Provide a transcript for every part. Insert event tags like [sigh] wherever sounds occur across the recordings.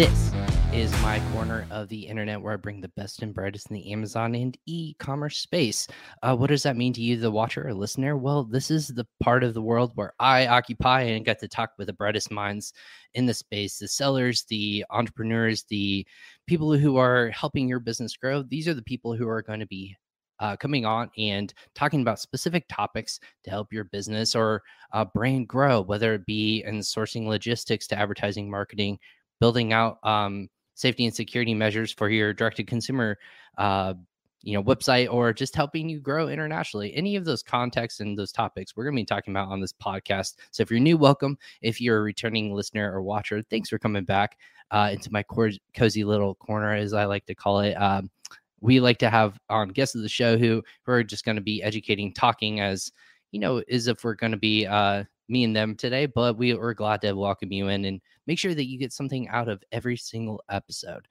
This is my corner of the internet where I bring the best and brightest in the Amazon and e commerce space. Uh, what does that mean to you, the watcher or listener? Well, this is the part of the world where I occupy and get to talk with the brightest minds in the space the sellers, the entrepreneurs, the people who are helping your business grow. These are the people who are going to be uh, coming on and talking about specific topics to help your business or uh, brand grow, whether it be in sourcing logistics to advertising, marketing, building out um, safety and security measures for your direct to consumer uh, you know website or just helping you grow internationally. Any of those contexts and those topics we're going to be talking about on this podcast. So if you're new welcome. If you're a returning listener or watcher thanks for coming back uh, into my co- cozy little corner as i like to call it. Um, we like to have on guests of the show who, who are just going to be educating, talking as you know, as if we're going to be uh, me and them today. But we are glad to welcome you in and make sure that you get something out of every single episode.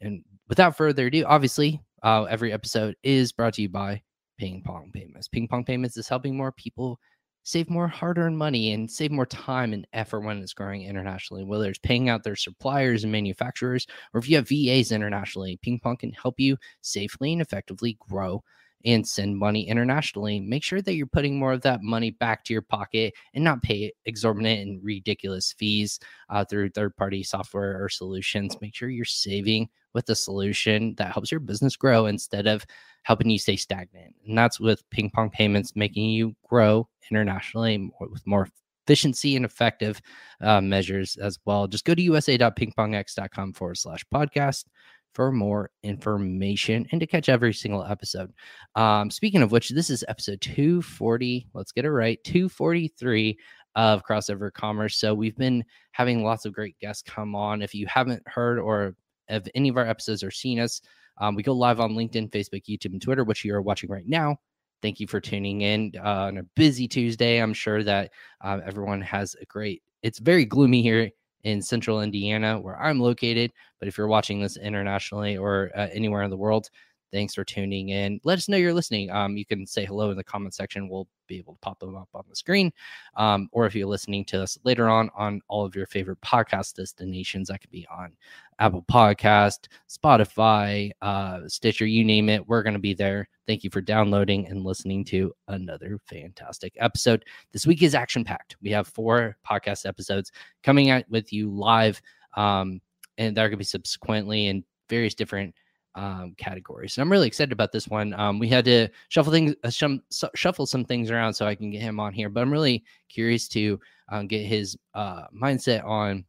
And without further ado, obviously, uh, every episode is brought to you by Ping Pong Payments. Ping Pong Payments is helping more people save more hard earned money and save more time and effort when it's growing internationally, whether it's paying out their suppliers and manufacturers, or if you have VAs internationally, Ping Pong can help you safely and effectively grow and send money internationally. Make sure that you're putting more of that money back to your pocket and not pay exorbitant and ridiculous fees uh, through third party software or solutions. Make sure you're saving with a solution that helps your business grow instead of helping you stay stagnant. And that's with ping pong payments, making you grow internationally with more efficiency and effective uh, measures as well. Just go to usa.pingpongx.com forward slash podcast for more information and to catch every single episode. Um, speaking of which, this is episode 240. Let's get it right 243 of Crossover Commerce. So we've been having lots of great guests come on. If you haven't heard or if any of our episodes or seen us, um, we go live on LinkedIn, Facebook, YouTube, and Twitter, which you are watching right now. Thank you for tuning in uh, on a busy Tuesday. I'm sure that uh, everyone has a great. It's very gloomy here in central Indiana, where I'm located. But if you're watching this internationally or uh, anywhere in the world, thanks for tuning in. Let us know you're listening. Um, you can say hello in the comment section. We'll be able to pop them up on the screen. Um, or if you're listening to us later on on all of your favorite podcast destinations, that could be on Apple Podcast, Spotify, uh, Stitcher, you name it. We're going to be there. Thank you for downloading and listening to another fantastic episode. This week is action packed. We have four podcast episodes coming out with you live. Um, and they're going to be subsequently in various different um, categories. And I'm really excited about this one. Um, we had to shuffle things, uh, some, shuffle some things around so I can get him on here. But I'm really curious to um, get his uh, mindset on,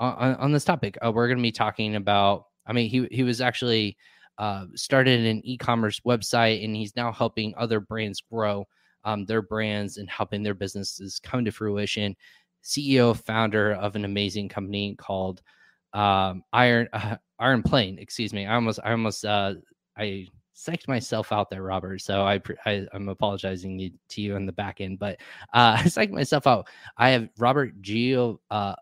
on on this topic. Uh, we're going to be talking about. I mean, he he was actually uh, started an e-commerce website, and he's now helping other brands grow um, their brands and helping their businesses come to fruition. CEO, founder of an amazing company called um, Iron uh, [laughs] Iron Plane. Excuse me. I almost I almost uh, I psyched myself out there, Robert. So I, I am apologizing to you on the back end, but uh, [laughs] I psyched myself out. I have Robert Giovannini. Uh,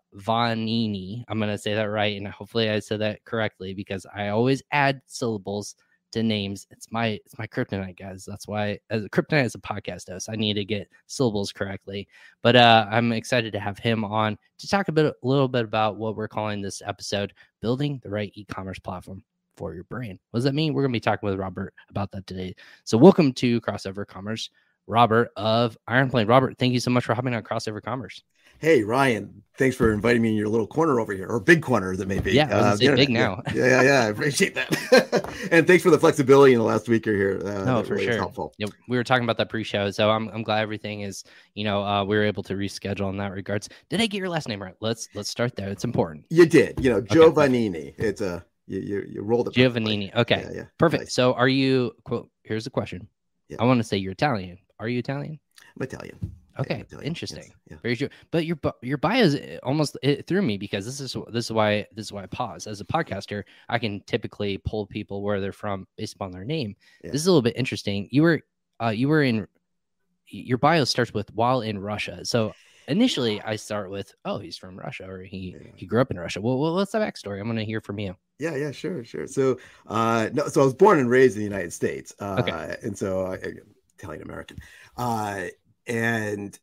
I'm gonna say that right, and hopefully I said that correctly because I always add syllables to names. It's my it's my kryptonite, guys. That's why as a kryptonite as a podcast host, I need to get syllables correctly. But uh, I'm excited to have him on to talk a bit a little bit about what we're calling this episode, building the right e-commerce platform for your brain. What does that mean? We're gonna be talking with Robert about that today. So welcome to Crossover Commerce, Robert of Iron Plane. Robert, thank you so much for hopping on Crossover Commerce. Hey Ryan, thanks for inviting me in your little corner over here, or big corner that may be. Yeah, uh, big now. Yeah, yeah, yeah, I appreciate that. [laughs] and thanks for the flexibility in the last week or here. Uh, no, for really sure. Helpful. Yep, we were talking about that pre-show, so I'm I'm glad everything is you know uh, we were able to reschedule in that regards. Did I get your last name right? Let's let's start there. It's important. You did. You know, Giovannini. Okay. It's a you you, you rolled it. Giovannini. Okay, yeah, yeah. perfect. Nice. So are you? Quote. Here's the question. Yeah. I want to say you're Italian. Are you Italian? I'm Italian. Okay, interesting. Yes. Very true. But your your bio is eh, almost it threw me because this is this is why this is why I pause. As a podcaster, I can typically pull people where they're from based upon their name. This is a little bit interesting. You were uh you were in your bio starts with while in Russia. So initially I start with oh he's from Russia or he yeah. he grew up in Russia. Well, well what's the backstory? I'm going to hear from you. Yeah, yeah, sure, sure. So uh no, so I was born and raised in the United States. Uh, okay. and so uh, Italian American. Uh and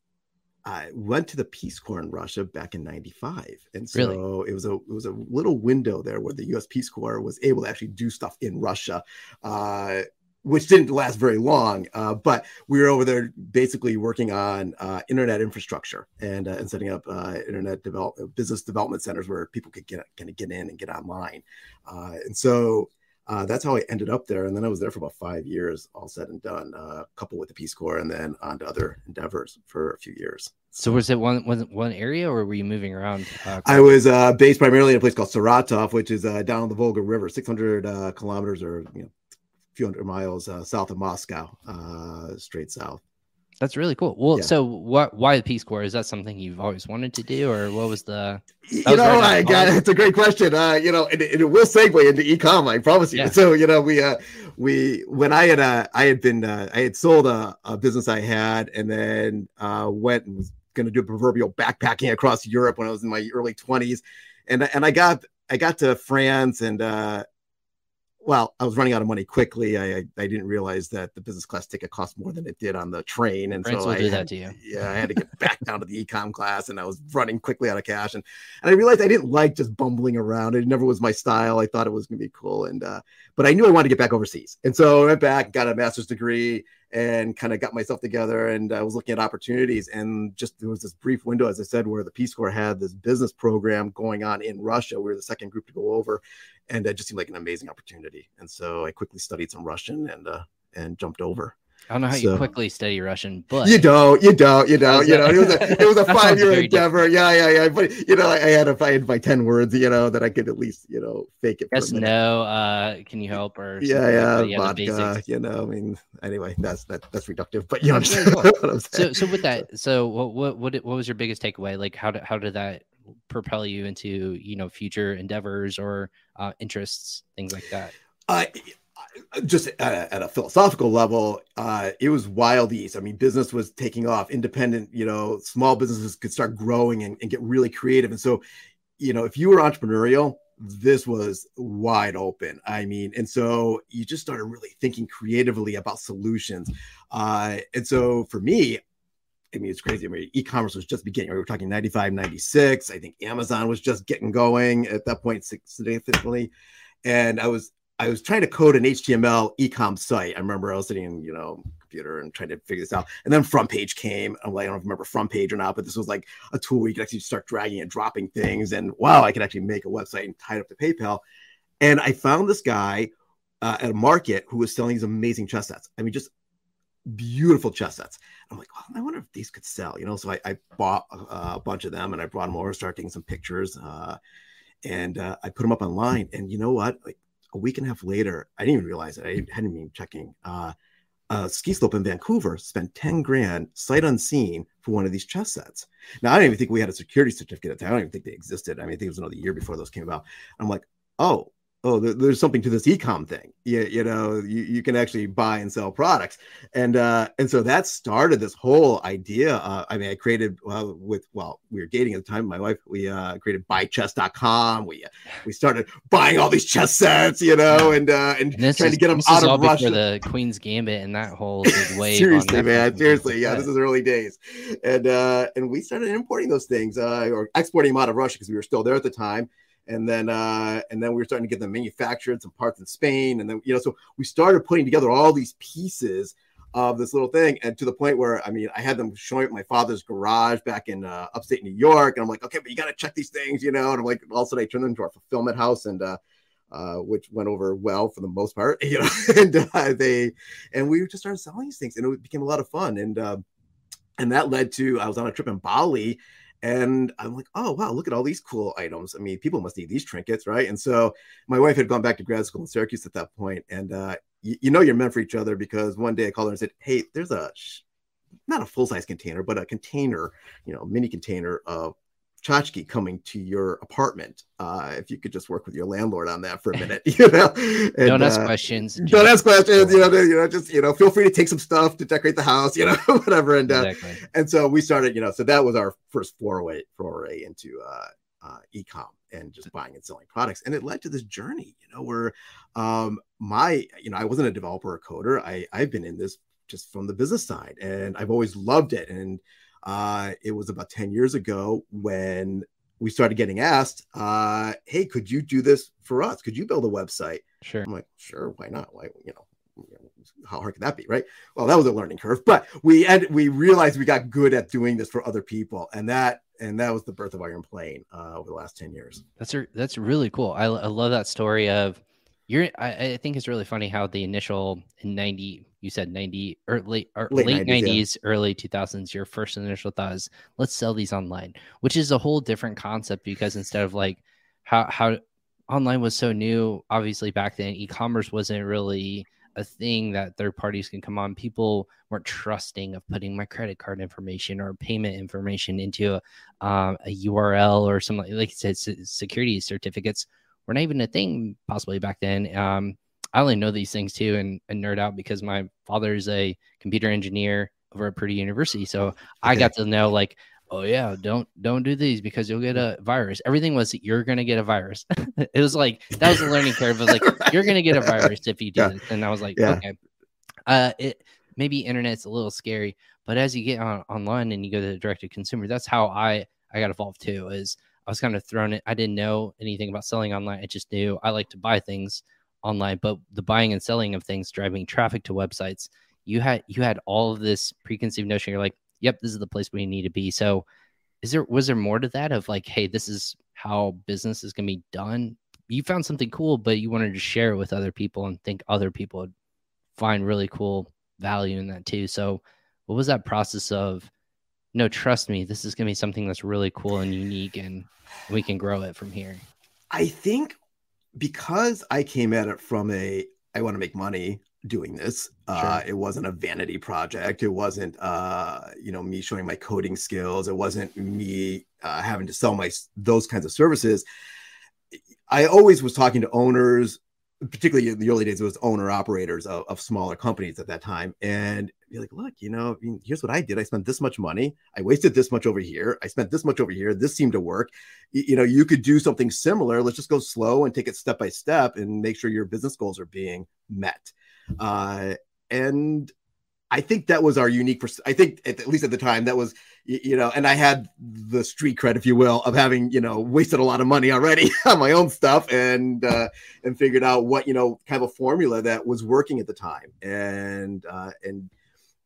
I went to the Peace Corps in Russia back in '95, and so Really? it was a it was a little window there where the U.S. Peace Corps was able to actually do stuff in Russia, uh, which didn't last very long. Uh, but we were over there basically working on uh, internet infrastructure and uh, and setting up uh, internet develop business development centers where people could get kind of get in and get online, uh, and so uh, that's how I ended up there. And then I was there for about five years, all said and done, uh, a couple with the Peace Corps, and then on to other endeavors for a few years. So was it one one one area, or were you moving around? Uh, I was uh, based primarily in a place called Saratov, which is uh, down the Volga River, 600 uh, kilometers or you know, few hundred miles uh, south of Moscow, uh, straight south. That's really cool. Well, Yeah. so what? Why the Peace Corps? Is that something you've always wanted to do, or what was the? You was know, right I got it's a great question. Uh, you know, and, it- and it will segue into e-com. I promise you. Yeah. So, you know, we uh, we when I had uh, I had been uh, I had sold a, a business I had, and then uh, went and was going to do a proverbial backpacking across Europe when I was in my early twenties, and and I got I got to France and uh, well, I was running out of money quickly. I, I I didn't realize that the business class ticket cost more than it did on the train, and France so I had- that to you. yeah, I had to get back down to the econ class, and I was running quickly out of cash, and and I realized I didn't like just bumbling around. It never was my style. I thought it was going to be cool, and uh, but I knew I wanted to get back overseas, and so I went back, got a master's degree, and kind of got myself together, and I was looking at opportunities, and just there was this brief window, as I said, where the Peace Corps had this business program going on in Russia. We were the second group to go over, and it just seemed like an amazing opportunity, and so I quickly studied some Russian and uh, and jumped over. I don't know how So- you quickly study Russian, but You don't, you don't, you don't, you know. It was a, [laughs] it was a five year endeavor. Yeah, yeah, yeah. But you know, I, I had if I had my ten words, you know, that I could at least, you know, fake it. yes, no. Uh, can you help or something Yeah, like yeah, vodka. You know, I mean, anyway, that's that that's reductive, but you understand cool. [laughs] what I'm So, saying. so with that, so what what what what was your biggest takeaway? Like, how did how did that propel you into you know future endeavors or uh, interests, things like that? uh, just at a, at a philosophical level, uh, it was wild east. I mean, business was taking off. Independent, you know, small businesses could start growing and, and get really creative. And so, you know, if you were entrepreneurial, this was wide open. I mean, and so you just started really thinking creatively about solutions. Uh, and so for me, I mean, it's crazy. I mean, e-commerce was just beginning. We were talking 95, 96. I think Amazon was just getting going at that point significantly. And I was I was trying to code an HTML ecom site. I remember I was sitting in, you know, computer and trying to figure this out. And then FrontPage came. I'm like, I don't remember FrontPage or not, but this was like a tool where you could actually start dragging and dropping things. And wow, I could actually make a website and tie it up to PayPal. And I found this guy uh, at a market who was selling these amazing chess sets. I mean, just beautiful chess sets. I'm like, oh, I wonder if these could sell, you know? So I, I bought a, a bunch of them and I brought them over, started taking some pictures. Uh, and uh, I put them up online. And you know what? Like a week and a half later, I didn't even realize it. I hadn't been checking. Uh, uh, ski slope in Vancouver spent 10 grand sight unseen for one of these chess sets. Now, I don't even think we had a security certificate at the time. I don't even think they existed. I mean, I think it was another year before those came about. I'm like, oh, oh, there, there's something to this ecom thing. You, you know, you, you can actually buy and sell products. And uh, and so that started this whole idea. Uh, I mean, I created well, with well, we were dating at the time. My wife, we uh, created buychess.com. We uh, we started buying all these chess sets, you know, and uh, and, And trying is, to get them this out is all of before Russia. the Queen's Gambit and that whole [laughs] wave. seriously, man. Seriously, yeah. This is early days, and uh, and we started importing those things uh, or exporting them out of Russia because we were still there at the time. And then uh, and then we were starting to get them manufactured, some parts in Spain, and then you know, so we started putting together all these pieces of this little thing, and to the point where I mean, I had them showing up my father's garage back in uh, upstate New York, and I'm like, okay, but you got to check these things, you know, and I'm like, all of a sudden I turned them into our fulfillment house, and uh, uh, which went over well for the most part, [laughs] you know, and uh, they and we just started selling these things, and it became a lot of fun, and uh, and that led to I was on a trip in Bali, and I'm like, oh wow, look at all these cool items. I mean, people must need these trinkets, right? And so my wife had gone back to grad school in Syracuse at that point, and uh, you, you know you're meant for each other because one day I called her and said, hey, there's a not a full size container, but a container, you know, mini container of tchotchke coming to your apartment. Uh, if you could just work with your landlord on that for a minute, [laughs] you know. And, Don't ask uh, questions. don't just- ask questions, you know, you know, just you know, feel free to take some stuff to decorate the house, you know, [laughs] whatever. And uh, Exactly. and so we started, you know, so that was our first foray foray into uh, uh, ecom and just buying and selling products, and it led to this journey, you know, where um, my, you know, I wasn't a developer or coder. I I've been in this just from the business side, and I've always loved it, and uh, it was about 10 years ago when we started getting asked, uh, "Hey, could you do this for us? Could you build a website?" Sure. I'm like, "Sure, why not? Why, you know, how hard could that be, right?" Well, that was a learning curve, but we and we realized we got good at doing this for other people, and that and that was the birth of Iron Plane uh, over the last 10 years. That's a, that's really cool. I, I love that story of you're. I, I think it's really funny how the initial 90 you said 90 or late, or late, late 90s, 90s yeah. early 2000s your first initial thought is let's sell these online which is a whole different concept because instead of like how how online was so new obviously back then e-commerce wasn't really a thing that third parties can come on people weren't trusting of putting my credit card information or payment information into a, um, a url or something like you said security certificates were not even a thing possibly back then um, I only know these things too and, and nerd out because my father is a computer engineer over at Purdue University. So okay. I got to know like, oh yeah, don't don't do these because you'll get a virus. Everything was you're gonna get a virus. [laughs] it was like that was a learning curve. It was like [laughs] you're gonna get a virus if you do yeah. this. And I was like, yeah. okay. Uh it maybe internet's a little scary, but as you get on online and you go to the direct to consumer, that's how I I got involved too. Is I was kind of thrown it. I didn't know anything about selling online. I just knew I like to buy things online, but the buying and selling of things, driving traffic to websites, you had you had all of this preconceived notion. You're like, yep, this is the place we need to be. So is there was there more to that of like, hey, this is how business is gonna be done? You found something cool, but you wanted to share it with other people and think other people would find really cool value in that too. So what was that process of no, trust me, this is gonna be something that's really cool and unique and we can grow it from here? I think because I came at it from a I want to make money doing this. Uh, sure. Uh, it wasn't a vanity project. It wasn't uh, you know me showing my coding skills. It wasn't me uh, having to sell my those kinds of services. I always was talking to owners, particularly in the early days, it was owner operators of, of smaller companies at that time, and be like, look, you know, here's what I did. I spent this much money. I wasted this much over here. I spent this much over here. This seemed to work. You, you know, you could do something similar. Let's just go slow and take it step by step and make sure your business goals are being met. Uh, and I think that was our unique. Pers- I think at, least at the time that was, you know, and I had the street cred, if you will, of having you know wasted a lot of money already [laughs] on my own stuff and uh, and figured out what you know kind of a formula that was working at the time and uh, and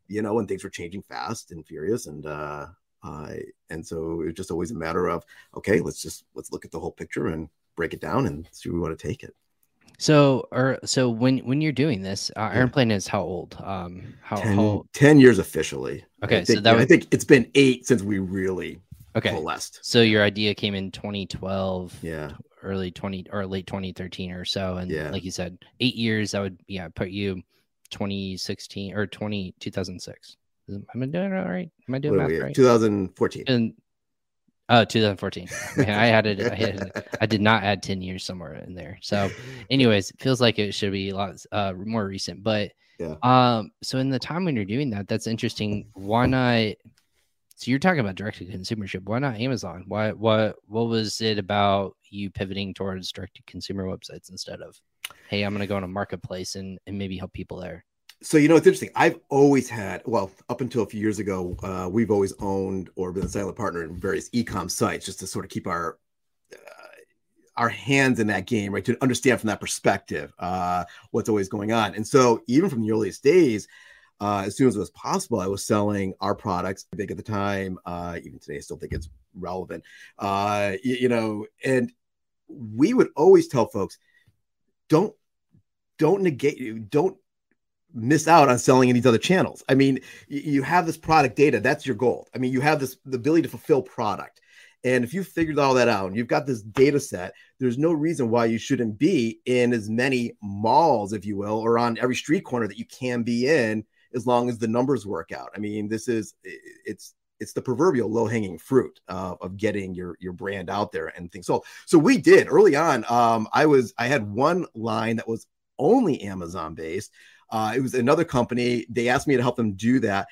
you know, when things were changing fast and furious, and uh, uh, and so it was just always a matter of okay, let's just let's look at the whole picture and break it down and see where we want to take it. So, or so when when you're doing this, uh, Iron Plane is how old? Um, how, 10, how... 10 years officially. Okay, think, so that I think it's been eight since we really okay coalesced. So your idea came in 2012. Yeah. Early 20 or late 2013 or so, and yeah. like you said, eight years. That would yeah put you 2016 or 20 2006. Am I doing it all right? Am I doing math right? 2014. And oh, 2014. I had it. I, had, I did not add 10 years somewhere in there. So, [laughs] anyways, it feels like it should be a lot uh, more recent. But yeah. Um. So in the time when you're doing that, that's interesting. Why not? So you're talking about direct to consumership. Why not Amazon? Why? What? What was it about you pivoting towards direct to consumer websites instead of? hey, I'm going to go on a marketplace and, and maybe help people there? So, you know, it's interesting. I've always had, well, up until a few years ago, uh, we've always owned or been a silent partner in various e-com sites just to sort of keep our uh, our hands in that game, right? To understand from that perspective uh, what's always going on. And so, even from the earliest days, uh, as soon as it was possible, I was selling our products big at the time. Uh, even today, I still think it's relevant. Uh, you, you know, and we would always tell folks, don't don't negate don't miss out on selling in these other channels. I mean, you have this product data, that's your goal. I mean, you have this the ability to fulfill product. And if you've figured all that out and you've got this data set, there's no reason why you shouldn't be in as many malls, if you will, or on every street corner that you can be in as long as the numbers work out. I mean, this is it's it's the proverbial low hanging fruit uh, of getting your your brand out there and things. So so we did early on. Um, I was I had one line that was only Amazon based. Uh, it was another company. They asked me to help them do that.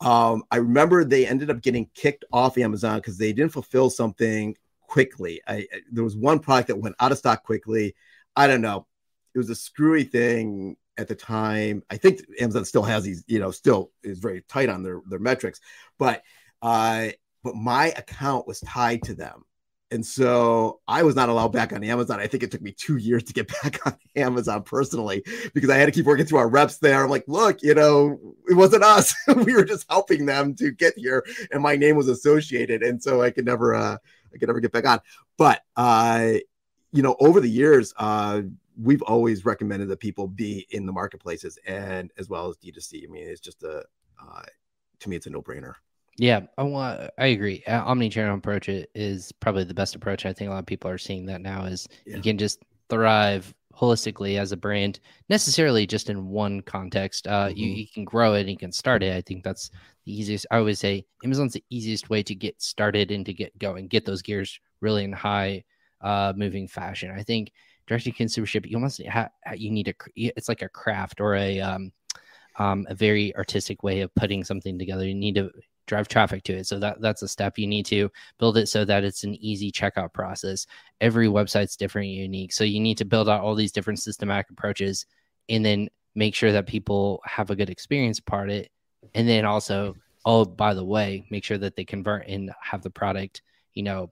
Um, I remember they ended up getting kicked off Amazon because they didn't fulfill something quickly. I, there was one product that went out of stock quickly. I don't know. It was a screwy thing at the time. I think Amazon still has these, you know, still is very tight on their their metrics, but Uh, but my account was tied to them. And so I was not allowed back on Amazon. I think it took me two years to get [laughs] back on Amazon personally because I had to keep working through our reps there. I'm like, look, you know, it wasn't us. [laughs] we were just helping them to get here, and my name was associated, and so I could never, uh, I could never get back on. But uh, you know, over the years, uh, we've always recommended that people be in the marketplaces and as well as D2C. I mean, it's just a, uh, to me, it's a no brainer. Yeah, I want. I agree. Uh, omni-channel approach is probably the best approach. I think a lot of people are seeing that now. Is yeah. you can just thrive holistically as a brand, necessarily just in one context. Uh, mm-hmm. you, you can grow it and you can start it. I think that's the easiest. I always say Amazon's the easiest way to get started and to get going, get those gears really in high uh, moving fashion. I think direct to consumer ship, you almost ha- you need a. It's like a craft or a um, um, a very artistic way of putting something together. You need to drive traffic to it. So that that's a step you need to build it so that it's an easy checkout process. Every website's different, unique. So you need to build out all these different systematic approaches and then make sure that people have a good experience part it. And then also, oh, by the way, make sure that they convert and have the product, you know,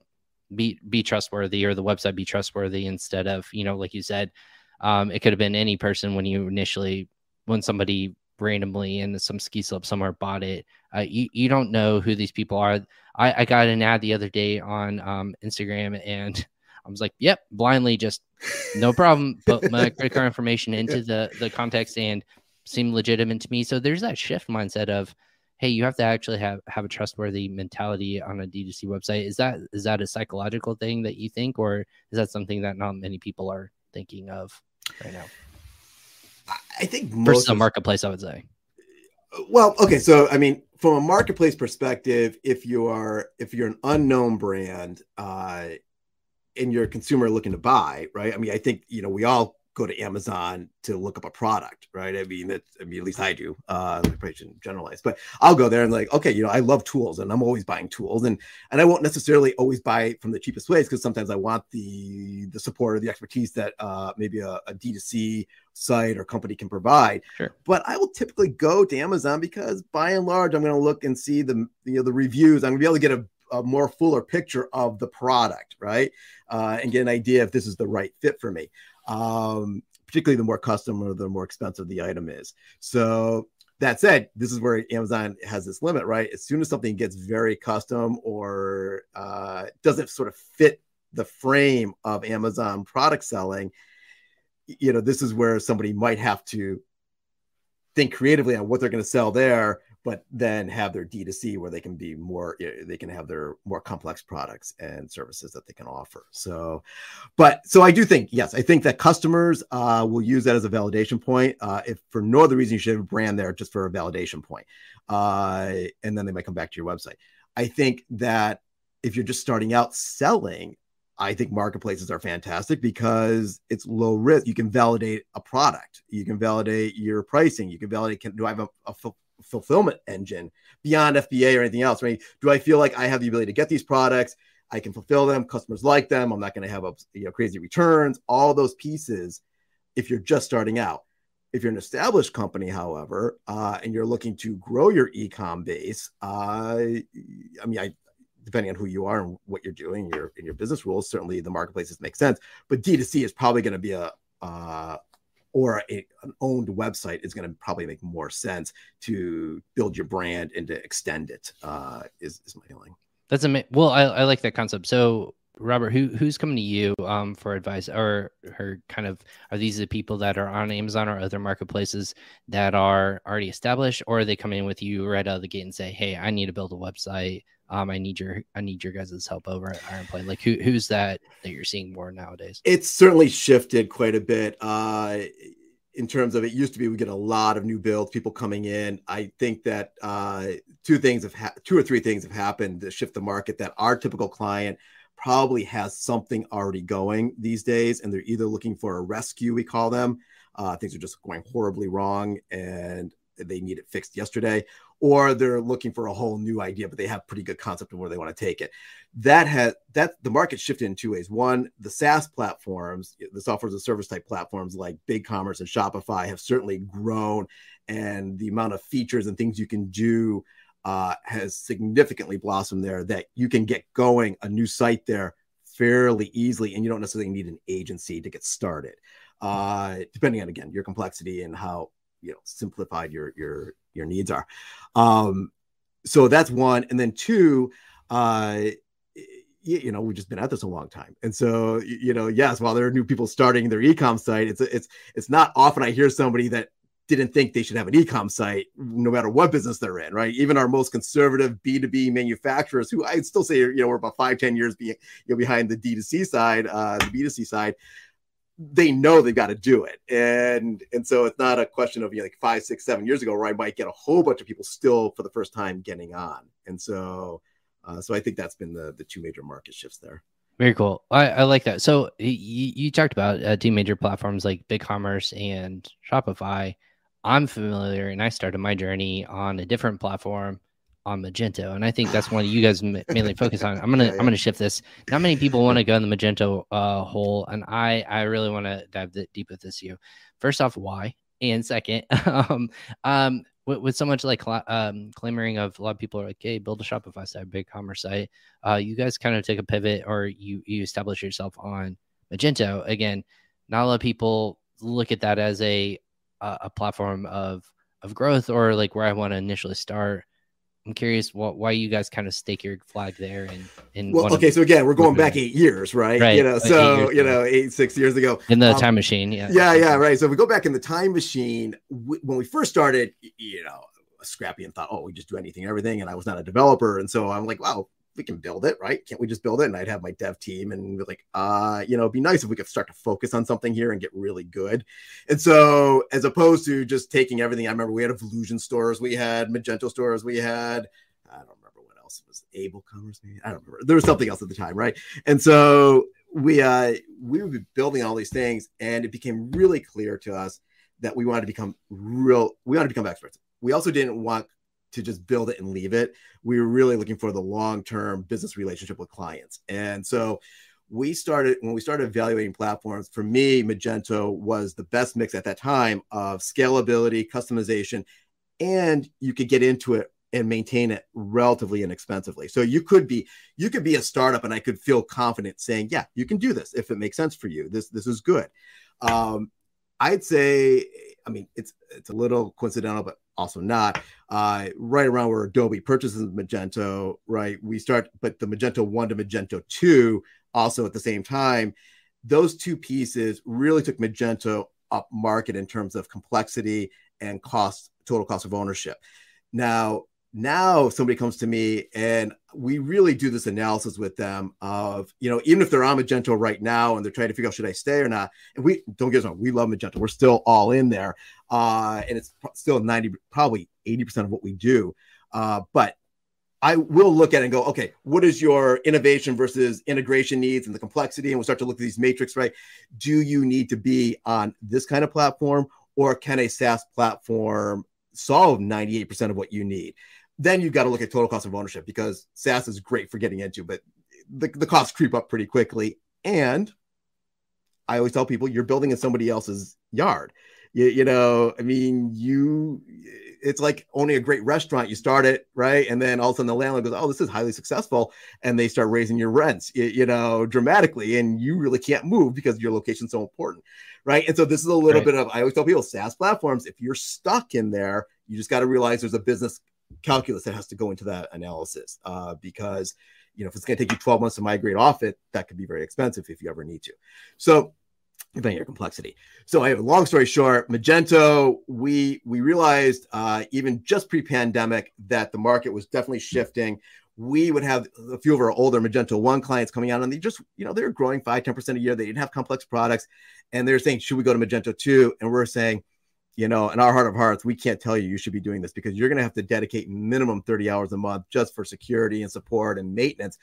be be trustworthy or the website be trustworthy instead of, you know, like you said, um, it could have been any person when you initially when somebody randomly in some ski slope somewhere bought it. Uh, you, you don't know who these people are. I, I got an ad the other day on um, Instagram and [laughs] I was like, yep, blindly just no [laughs] problem. Put my credit card information into the, the context and seemed legitimate to me. So there's that shift mindset of, hey, you have to actually have, have a trustworthy mentality on a D2C website. Is that is that a psychological thing that you think, or is that something that not many people are thinking of right now? I think versus a marketplace, I would say. Well, okay, so I mean, from a marketplace perspective, if you are if you're an unknown brand, uh, and you're a consumer looking to buy, right? I mean, I think you know we all go to Amazon to look up a product, right? I mean, that I mean, at least I do. Uh, I probably shouldn't generalize, but I'll go there and like, okay, you know, I love tools, and I'm always buying tools, and and I won't necessarily always buy from the cheapest ways because sometimes I want the the support or the expertise that uh, maybe a a D2C site or company can provide. Sure. But I will typically go to Amazon because by and large, I'm going to look and see the you know the reviews. I'm going to be able to get a a more fuller picture of the product, right? Uh, and get an idea if this is the right fit for me um, particularly the more custom or the more expensive the item is. So that said, this is where Amazon has this limit, right? As soon as something gets very custom or uh, doesn't sort of fit the frame of Amazon product selling, you know, this is where somebody might have to think creatively on what they're going to sell there but then have their D2C where they can be more, they can have their more complex products and services that they can offer. So, but so I do think, yes, I think that customers uh, will use that as a validation point. Uh, if for no other reason, you should have a brand there just for a validation point. Uh, and then they might come back to your website. I think that if you're just starting out selling, I think marketplaces are fantastic because it's low risk. You can validate a product. You can validate your pricing. You can validate, can, do I have a, a fulfillment engine beyond FBA or anything else, right? Do I feel like I have the ability to get these products? I can fulfill them. Customers like them. I'm not going to have a, you know, crazy returns. All those pieces. If you're just starting out, if you're an established company, however, uh, and you're looking to grow your ecom base, uh, I mean, I depending on who you are and what you're doing, your in your business rules, certainly the marketplaces make sense. But D2C is probably going to be a uh, or a, an owned website is going to probably make more sense to build your brand and to extend it. Uh, is is my feeling. That's amazing. Well, I, I like that concept. So, Robert, who who's coming to you um, for advice, or her kind of are these the people that are on Amazon or other marketplaces that are already established, or are they coming in with you right out of the gate and say, "Hey, I need to build a website. Um, I need your I need your guys' help over at Iron Plane." Like, who who's that that you're seeing more nowadays? It's certainly shifted quite a bit. Uh, in terms of it used to be we get a lot of new builds people coming in i think that uh, two things have ha- two or three things have happened to shift the market that our typical client probably has something already going these days and they're either looking for a rescue we call them uh, things are just going horribly wrong and they need it fixed yesterday or they're looking for a whole new idea, but they have pretty good concept of where they want to take it. That has that the market shifted in two ways. One, the SaaS platforms, the software as a service type platforms like BigCommerce and Shopify have certainly grown, and the amount of features and things you can do uh, has significantly blossomed there that you can get going a new site there fairly easily and you don't necessarily need an agency to get started. Uh, depending on again your complexity and how you know simplified your your your needs are. Um, so that's one and then two uh, you know we've just been at this a long time and so you know yes while there are new people starting their ecom site it's it's it's not often i hear somebody that didn't think they should have an ecom site no matter what business they're in right even our most conservative b2b manufacturers who i'd still say you know we're about five ten years be, you know, behind the d2c side uh the b2c side they know they've got to do it and and so it's not a question of you know, like five six seven years ago where i might get a whole bunch of people still for the first time getting on and so uh, so I think that's been the the two major market shifts there. Very cool. I, I like that. So you, you talked about uh, two major platforms like BigCommerce and Shopify. I'm familiar, and I started my journey on a different platform on Magento, and I think that's one you guys mainly focus on. I'm gonna yeah, yeah. I'm gonna shift this. Not many people want to go in the Magento uh, hole, and I I really want to dive deep with this. You first off, why? And second, [laughs] um, um, with, with so much like um, clamoring of a lot of people are like, hey, build a Shopify site, BigCommerce site. Uh, you guys kind of take a pivot or you you establish yourself on Magento. Again, not a lot of people look at that as a a, a platform of of growth or like where I want to initially start. I'm curious what, why you guys kind of stake your flag there and and well, okay, so again, we're going back eight years, right? right. You know, so you know, eight six years ago in the um, time machine, yeah, yeah, yeah, right. So if we go back in the time machine, we, when we first started, you know, scrappy and thought, oh, we just do anything, everything, and I was not a developer, and so I'm like, wow, we can build it, right? Can't we just build it? And I'd have my dev team and be like, uh, you know, it'd be nice if we could start to focus on something here and get really good. And so, as opposed to just taking everything, I remember we had Volusion stores, we had Magento stores, we had I don't remember what else it was Able Commerce, maybe I don't remember. There was something else at the time, right? And so we uh we would be building all these things, and it became really clear to us that we wanted to become real. We wanted to become experts. We also didn't want to just build it and leave it. We were really looking for the long term business relationship with clients, and so we started when we started evaluating platforms for me magento was the best mix at that time of scalability customization and you could get into it and maintain it relatively inexpensively. So you could be you could be a startup and I could feel confident saying, yeah, you can do this if it makes sense for you. This this is good. Um, I'd say, I mean, it's it's a little coincidental, but also not. Uh, right around where Adobe purchases Magento, right? We start, but the Magento one to Magento two also at the same time. Those two pieces really took Magento up market in terms of complexity and cost, total cost of ownership. Now, now somebody comes to me and we really do this analysis with them of you know even if they're on magento right now and they're trying to figure out should i stay or not and we don't get us wrong we love magento we're still all in there uh and it's still 90 probably 80% of what we do uh but I will look at it and go, okay, what is your innovation versus integration needs and the complexity? And we'll start to look at these matrix, right? Do you need to be on this kind of platform or can a SaaS platform solve 98% of what you need? then you've got to look at total cost of ownership because SaaS is great for getting into, but the, the costs creep up pretty quickly. And I always tell people you're building in somebody else's yard. You, you know, I mean, you it's like owning a great restaurant. You start it right, and then all of a sudden the landlord goes, "Oh, this is highly successful," and they start raising your rents, you, you know, dramatically, and you really can't move because your location's so important, right? And so this is a little right. bit of I always tell people SaaS platforms. If you're stuck in there, you just got to realize there's a business calculus that has to go into that analysis uh, because you know if it's going to take you 12 months to migrate off it that could be very expensive if you ever need to so depending on your complexity. So i have a long story short magento we we realized uh, even just pre-pandemic that the market was definitely shifting. We would have a few of our older magento 1 clients coming out and they just you know they were growing 5 10% a year. They didn't have complex products. And they're saying should we go to magento 2 and we're saying you know, in our heart of hearts, we can't tell you you should be doing this because you're going to have to dedicate minimum 30 hours a month just for security and support and maintenance,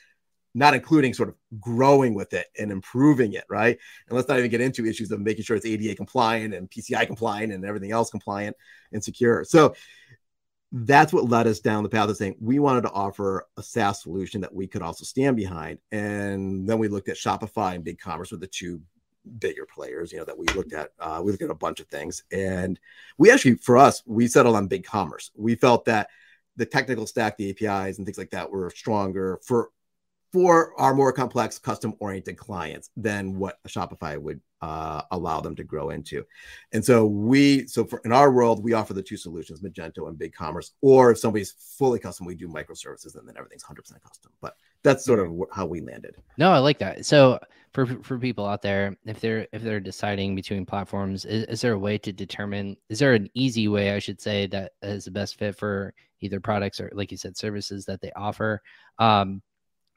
not including sort of growing with it and improving it, right? And let's not even get into issues of making sure it's ADA compliant and PCI compliant and everything else compliant and secure. So that's what led us down the path of saying we wanted to offer a SaaS solution that we could also stand behind. And then we looked at Shopify and BigCommerce with the two bigger players, you know, that we looked at. Uh, we looked at a bunch of things, and we actually, for us, we settled on BigCommerce. We felt that the technical stack, the APIs and things like that were stronger for for our more complex custom oriented clients than what Shopify would uh, allow them to grow into. And so we, so for in our world, we offer the two solutions, Magento and BigCommerce. Or if somebody's fully custom, we do microservices, and then everything's 100% custom. But that's sort of how we landed. No, I like that. So for for people out there, if they're if they're deciding between platforms, is, is there a way to determine? Is there an easy way, I should say, that is the best fit for either products or, like you said, services that they offer? Um,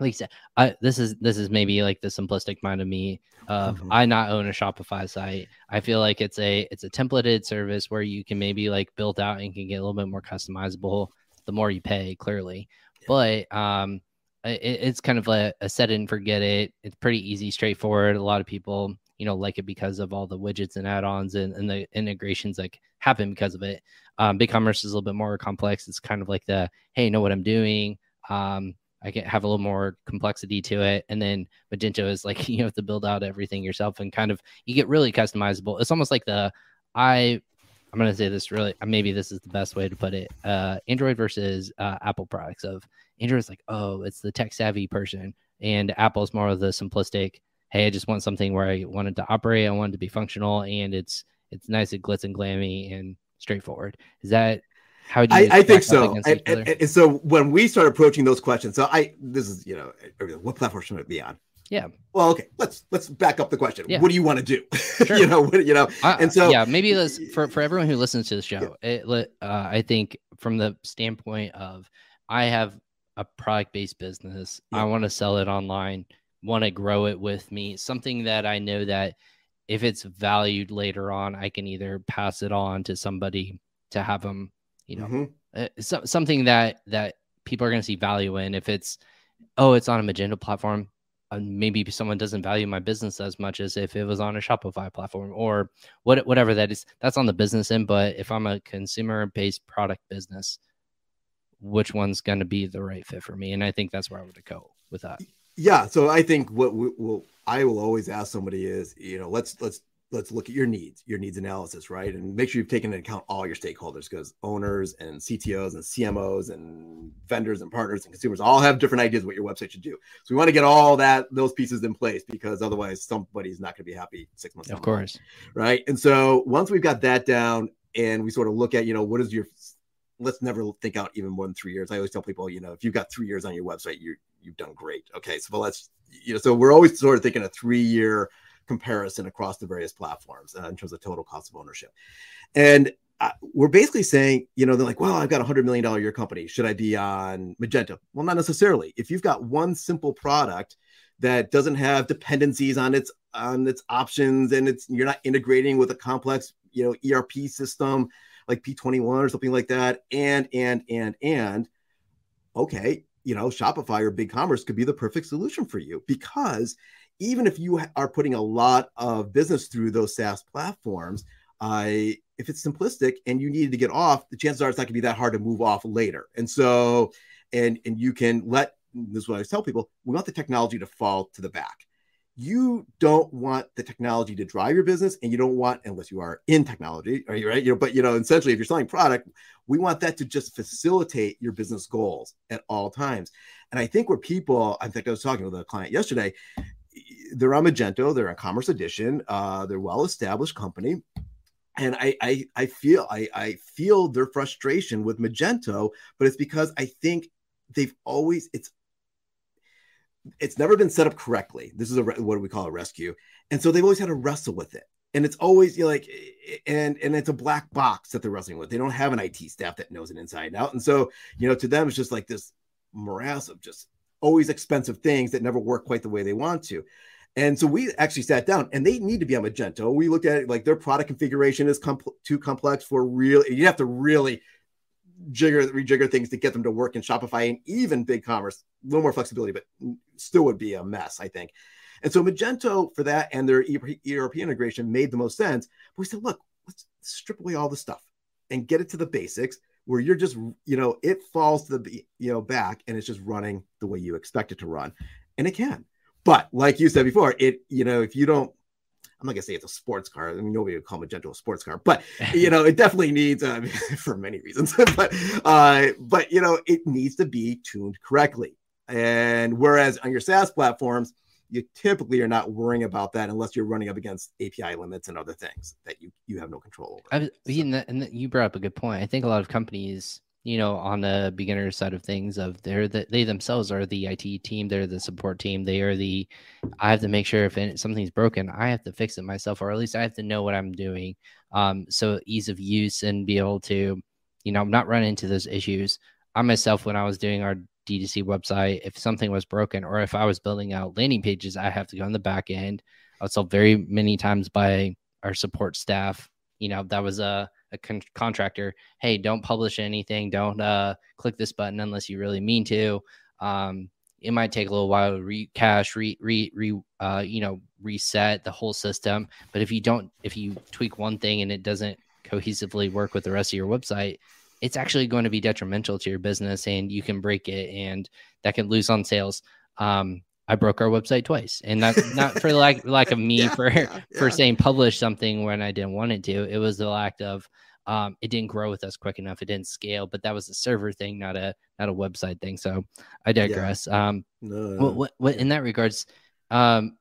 like you said, I, this is this is maybe like the simplistic mind of me. Of mm-hmm. I not own a Shopify site. I feel like it's a it's a templated service where you can maybe like build out and can get a little bit more customizable the more you pay, clearly. Yeah. But um, it, it's kind of a, a set and forget it. It's pretty easy, straightforward. A lot of people you know like it because of all the widgets and add-ons and, and the integrations like happen because of it. Um, BigCommerce is a little bit more complex. It's kind of like the hey, know what I'm doing. Um, I can have a little more complexity to it. And then Magento is like [laughs] you have to build out everything yourself and kind of you get really customizable. It's almost like the I I'm gonna say this really maybe this is the best way to put it. Uh Android versus uh, Apple products of Android's like, oh, it's the tech savvy person, and Apple's more of the simplistic, hey, I just want something where I wanted to operate, I wanted to be functional, and it's it's nice and glitz and glammy and straightforward. Is that how do you? I, I think so. And, and, and, so when we start approaching those questions, so I this is you know what platform should it be on? Yeah. Well, okay. Let's let's back up the question. Yeah. What do you want to do? [laughs] Sure. you know. What, you know. and so yeah, maybe let's for for everyone who listens to the show. It, uh, I think from the standpoint of I have a product based business. Yeah. I want to sell it online. Want to grow it with me. Something that I know that if it's valued later on, I can either pass it on to somebody to have them you know mm-hmm. uh, so, something that that people are going to see value in. If it's oh it's on a magento platform uh, maybe someone doesn't value my business as much as if it was on a shopify platform or what whatever that is that's on the business end. But if i'm a consumer based product business which one's going to be the right fit for me? And i think that's where i would go with that. Yeah. So i think what we will i will always ask somebody is you know let's let's let's look at your needs, your needs analysis, right? And make sure you've taken into account all your stakeholders because owners and CTOs and CMOs and vendors and partners and consumers all have different ideas what your website should do. So we want to get all that those pieces in place because otherwise somebody's not going to be happy six months. Of course. Right. And so once we've got that down and we sort of look at, you know, what is your let's never think out even more than three years. I always tell people, you know, if you've got three years on your website, you you've done great. Okay. So let's you know, so we're always sort of thinking a three year comparison across the various platforms uh, in terms of total cost of ownership. And uh, we're basically saying, you know, they're like, well, I've got a hundred million dollar year company. Should I be on Magento? Well, not necessarily. If you've got one simple product that doesn't have dependencies on its on its options and it's you're not integrating with a complex, you know, ERP system like P21 or something like that, and and and and okay, you know, Shopify or BigCommerce could be the perfect solution for you because even if you are putting a lot of business through those SaaS platforms, uh, if it's simplistic and you needed to get off, the chances are it's not going to be that hard to move off later. And so, and and you can let this is what I always tell people: we want the technology to fall to the back. You don't want the technology to drive your business, and you don't want, unless you are in technology, are you right? You know, but you know, essentially, if you're selling product, we want that to just facilitate your business goals at all times. And I think where people, I think I was talking with a client yesterday, they're on Magento, they're on Commerce Edition, uh, they're well established company. And I, I, I feel I, I feel their frustration with Magento, but it's because I think they've always it's it's never been set up correctly. This is a what do we call a rescue, and so they've always had to wrestle with it. And it's always you know, like, and and it's a black box that they're wrestling with. They don't have an IT staff that knows it inside and out, and so you know, to them, it's just like this morass of just always expensive things that never work quite the way they want to. And so we actually sat down and they need to be on Magento. We looked at it like their product configuration is too complex for real. You have to really jigger, rejigger things to get them to work in Shopify and even BigCommerce. A little more flexibility, but still would be a mess, I think. And so Magento for that and their ERP integration made the most sense. But we said, look, let's strip away all the stuff and get it to the basics where you're just, you know, it falls to the, you know, back and it's just running the way you expect it to run. And it can. But like you said before, it, you know, if you don't, I'm not gonna say it's a sports car. I mean, nobody would call Magento a gentle sports car, but you know, it definitely needs uh, [laughs] for many reasons. [laughs] but uh, but you know, it needs to be tuned correctly. And whereas on your SaaS platforms, you typically are not worrying about that unless you're running up against API limits and other things that you you have no control over. I, so. and you brought up a good point. I think a lot of companies you know, on the beginner side of things, of they're the, they themselves are the IT team, they're the support team, they are the. I have to make sure if something's broken, I have to fix it myself, or at least I have to know what I'm doing. Um, so ease of use and be able to, you know, not run into those issues. I myself, when I was doing our D2C website, if something was broken, or if I was building out landing pages, I have to go on the back end. I was told very many times by our support staff, you know, that was a a con- contractor, hey, don't publish anything, don't uh, click this button unless you really mean to. Um, it might take a little while to recache, re, re, re uh, you know, reset the whole system. But if you don't, if you tweak one thing and it doesn't cohesively work with the rest of your website, it's actually going to be detrimental to your business and you can break it and that can lose on sales. Um, I broke our website twice, and that's [laughs] not for lack lack of me yeah, for [laughs] yeah, for saying publish something when I didn't want it to. It was the lack of um, it didn't grow with us quick enough. It didn't scale, but that was a server thing, not a not a website thing. So I digress. Um, no. what, what, what in that regards, um,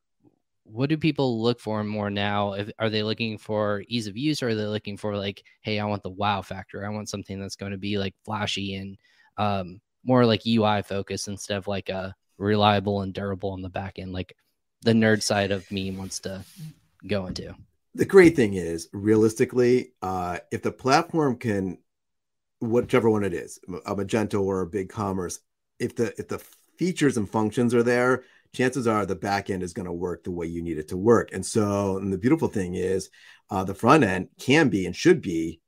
what do people look for more now? If are they looking for ease of use, or are they looking for like, hey, I want the wow factor. I want something that's going to be like flashy and um, more like UI focused instead of like a reliable and durable on the back end, like the nerd side of me wants to go into. The great thing is, realistically, uh, if the platform can, whichever one it is, a Magento or a BigCommerce, if the if the features and functions are there, chances are the back end is going to work the way you need it to work. And so, and the beautiful thing is, uh, the front end can be and should be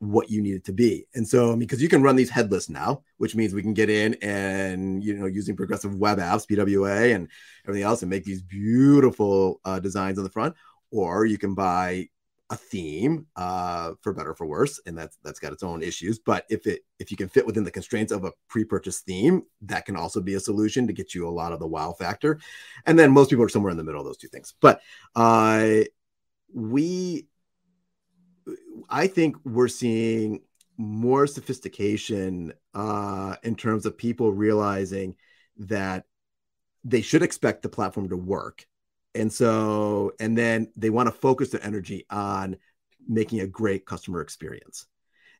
what you need it to be. And so, because you can run these headless now, which means we can get in and, you know, using progressive web apps, PWA, and everything else and make these beautiful uh, designs on the front. Or you can buy a theme uh, for better or for worse and that's that's got its own issues but if it if you can fit within the constraints of a pre-purchased theme that can also be a solution to get you a lot of the wow factor and then most people are somewhere in the middle of those two things but uh we I think we're seeing more sophistication uh, in terms of people realizing that they should expect the platform to work. And so, and then they want to focus their energy on making a great customer experience.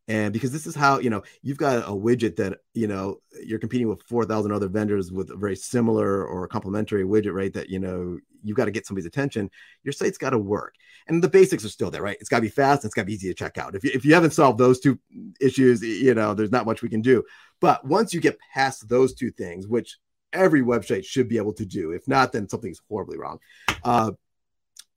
And because this is how, you know, you've got a widget that, you know, you're competing with 4,000 other vendors with a very similar or complementary widget, right? That, you know, you've got to get somebody's attention. Your site's got to work. And the basics are still there, right? It's got to be fast. It's got to be easy to check out. If you, if you haven't solved those two issues, you know, there's not much we can do. But once you get past those two things, which every website should be able to do, if not, then something's horribly wrong. Uh,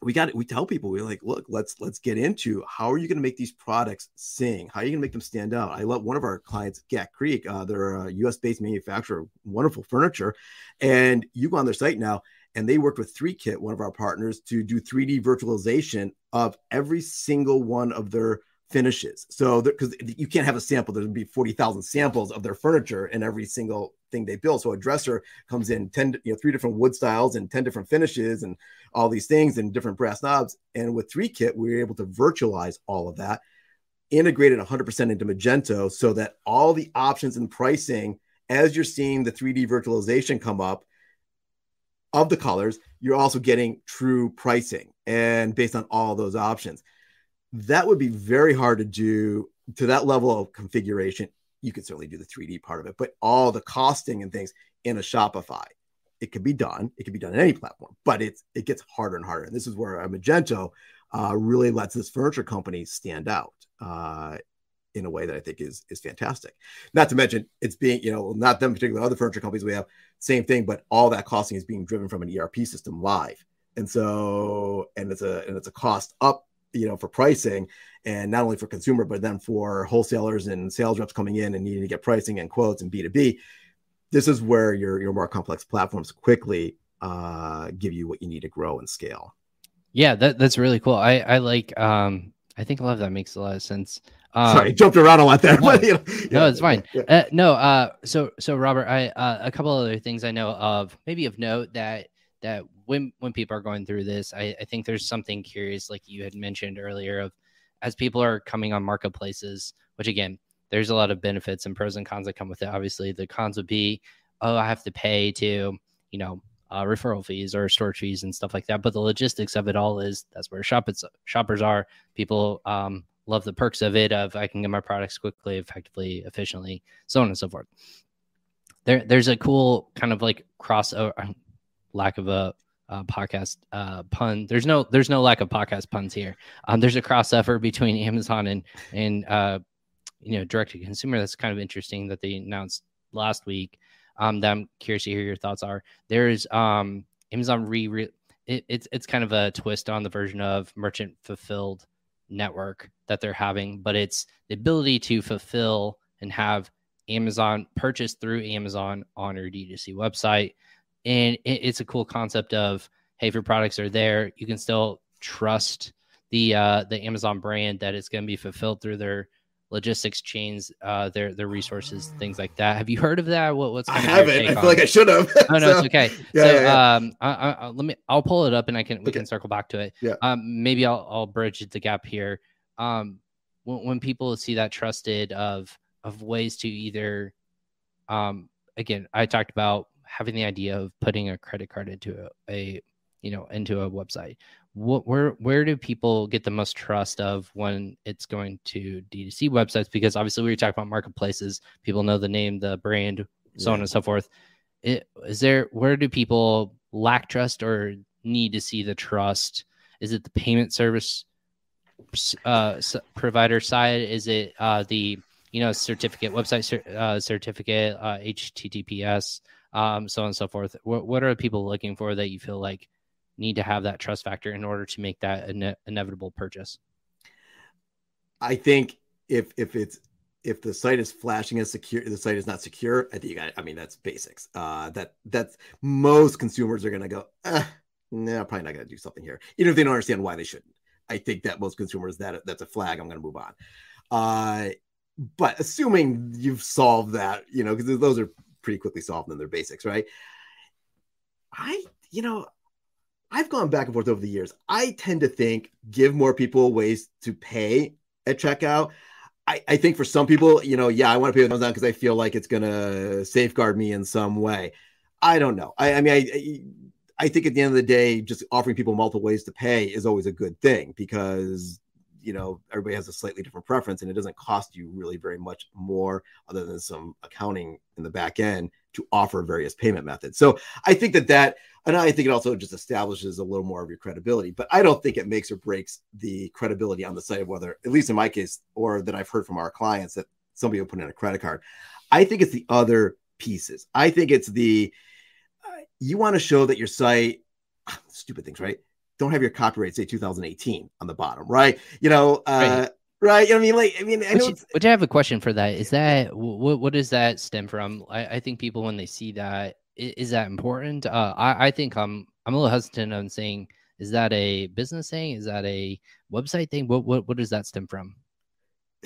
we got we tell people we're like look let's let's get into how are you going to make these products sing? How are you going to make them stand out? I love one of our clients Gat Creek uh, they're a us based manufacturer wonderful furniture and you go on their site now and they worked with Threekit one of our partners to do 3d virtualization of every single one of their finishes so because you can't have a sample there'd be 40000 samples of their furniture in every single thing they build. So a dresser comes in 10, you know, three different wood styles and 10 different finishes and all these things and different brass knobs. And with Threekit, we were able to virtualize all of that, integrated 100% into Magento so that all the options and pricing, as you're seeing the 3D virtualization come up of the colors, you're also getting true pricing and based on all those options. That would be very hard to do to that level of configuration you could certainly do the 3D part of it, but all the costing and things in a Shopify, it could be done. It could be done on any platform, but it's it gets harder and harder. And this is where a Magento uh, really lets this furniture company stand out uh, in a way that I think is is fantastic. Not to mention it's being you know not them particular other furniture companies we have same thing, but all that costing is being driven from an ERP system live, and so and it's a and it's a cost up you know for pricing and not only for consumer but then for wholesalers and sales reps coming in and needing to get pricing and quotes and b2b this is where your your more complex platforms quickly uh, give you what you need to grow and scale yeah that, that's really cool i i like um i think a lot of that makes a lot of sense um, Sorry, jumped around a lot there. No, but, you know, yeah, no it's fine. Yeah. Uh, no, uh, so so Robert, I uh, a couple other things I know of, maybe of note that that when when people are going through this, I, I think there's something curious, like you had mentioned earlier, of as people are coming on marketplaces, which again, there's a lot of benefits and pros and cons that come with it. Obviously, the cons would be, oh, I have to pay to, you know, uh, referral fees or storage fees and stuff like that. But the logistics of it all is that's where shoppers shoppers are. People um, love the perks of it. Of I can get my products quickly, effectively, efficiently, so on and so forth. There, there's a cool kind of like crossover. Lack of a uh, podcast uh, pun. There's no there's no lack of podcast puns here. Um, there's a crossover between [laughs] Amazon and and uh, you know direct to consumer. That's kind of interesting that they announced last week um, that I'm curious to hear your thoughts are. There's um, Amazon re, re it, it's it's kind of a twist on the version of merchant fulfilled network that they're having, but it's the ability to fulfill and have Amazon purchase through Amazon on your D2C website. And it, it's a cool concept of hey, if your products are there, you can still trust the uh, the Amazon brand that it's going to be fulfilled through their logistics chains, uh, their their resources, things like that. Have you heard of that? What, what's I haven't. I feel like I should have. oh no, [laughs] so, it's okay. Yeah, so, yeah, yeah. um, I, I, let me. I'll pull it up and I can we okay. can circle back to it. Yeah. Um, maybe I'll I'll bridge the gap here. Um, when, when people see that trusted of of ways to either, um, again, I talked about having the idea of putting a credit card into a, a you know into a website what where where do people get the most trust of when it's going to D2C websites? Because obviously we were talking about marketplaces, people know the name, the brand, so yeah. on and so forth. It, is there where do people lack trust or need to see the trust? Is it the payment service uh, provider side? Is it uh, the you know certificate website uh, certificate uh, HTTPS um, so on and so forth? What what are people looking for that you feel like need to have that trust factor in order to make that ine- inevitable purchase? I think if if it's if the site is flashing as secure, the site is not secure. I think you got. I mean, that's basics. Uh, that that's most consumers are to go. Eh, no, probably not to do something here, even if they don't understand why they shouldn't. I think that most consumers that that's a flag. I'm to move on. Uh, but assuming you've solved that, you know, because those are pretty quickly solved in their basics, right? I, you know, I've gone back and forth over the years. I tend to think give more people ways to pay at checkout. I, I think for some people, you know, yeah, I want to pay with Amazon because I feel like it's going to safeguard me in some way. I don't know. I, I mean, I, I think at the end of the day, just offering people multiple ways to pay is always a good thing because you know everybody has a slightly different preference and it doesn't cost you really very much more other than some accounting in the back end to offer various payment methods. So i think that that and i think it also just establishes a little more of your credibility but i don't think it makes or breaks the credibility on the site of whether at least in my case or that i've heard from our clients that somebody will put in a credit card. I think it's the other pieces. I think it's the uh, you want to show that your site stupid things right don't have your copyright say 2018 on the bottom, right? You know, uh, right. right? You know what I mean? Like, I mean, I know. Which, which I have a question for that. Is that what? What does that stem from? I, I think people when they see that, is, is that important? Uh, I, I think I'm I'm a little hesitant on saying, is that a business thing? Is that a website thing? What what what does that stem from?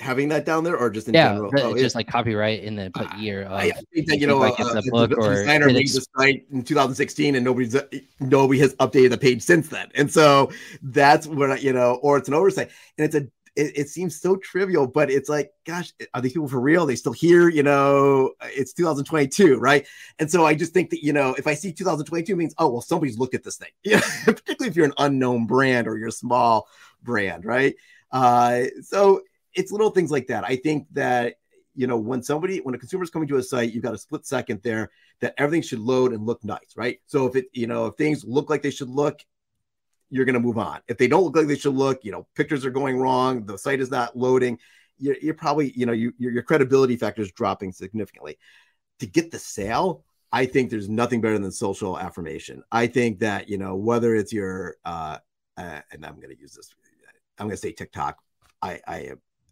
Having that down there or just in yeah, general? Oh, just like copyright in the put year. Of, I think that you know, like uh, the, book the, or designer made the site in 2016, and nobody's uh, nobody has updated the page since then, and so that's what you know, or it's an oversight, and it's a. It, it seems so trivial, but it's like, gosh, are these people for real? Are they still here? You know, it's 2022, right? And so I just think that you know, if I see 2022 means, oh well, somebody's looked at this thing, [laughs] yeah, particularly if you're an unknown brand or you're a small brand, right? Uh, so it's little things like that. I think that you know when somebody when a consumer is coming to a site, you've got a split second there that everything should load and look nice, right? So if it you know if things look like they should look, you're going to move on. If they don't look like they should look, you know pictures are going wrong, the site is not loading. You're, you're probably you know you, your, your credibility factor is dropping significantly. To get the sale, I think there's nothing better than social affirmation. I think that you know whether it's your uh, uh and I'm going to use this, I'm going to say TikTok. I I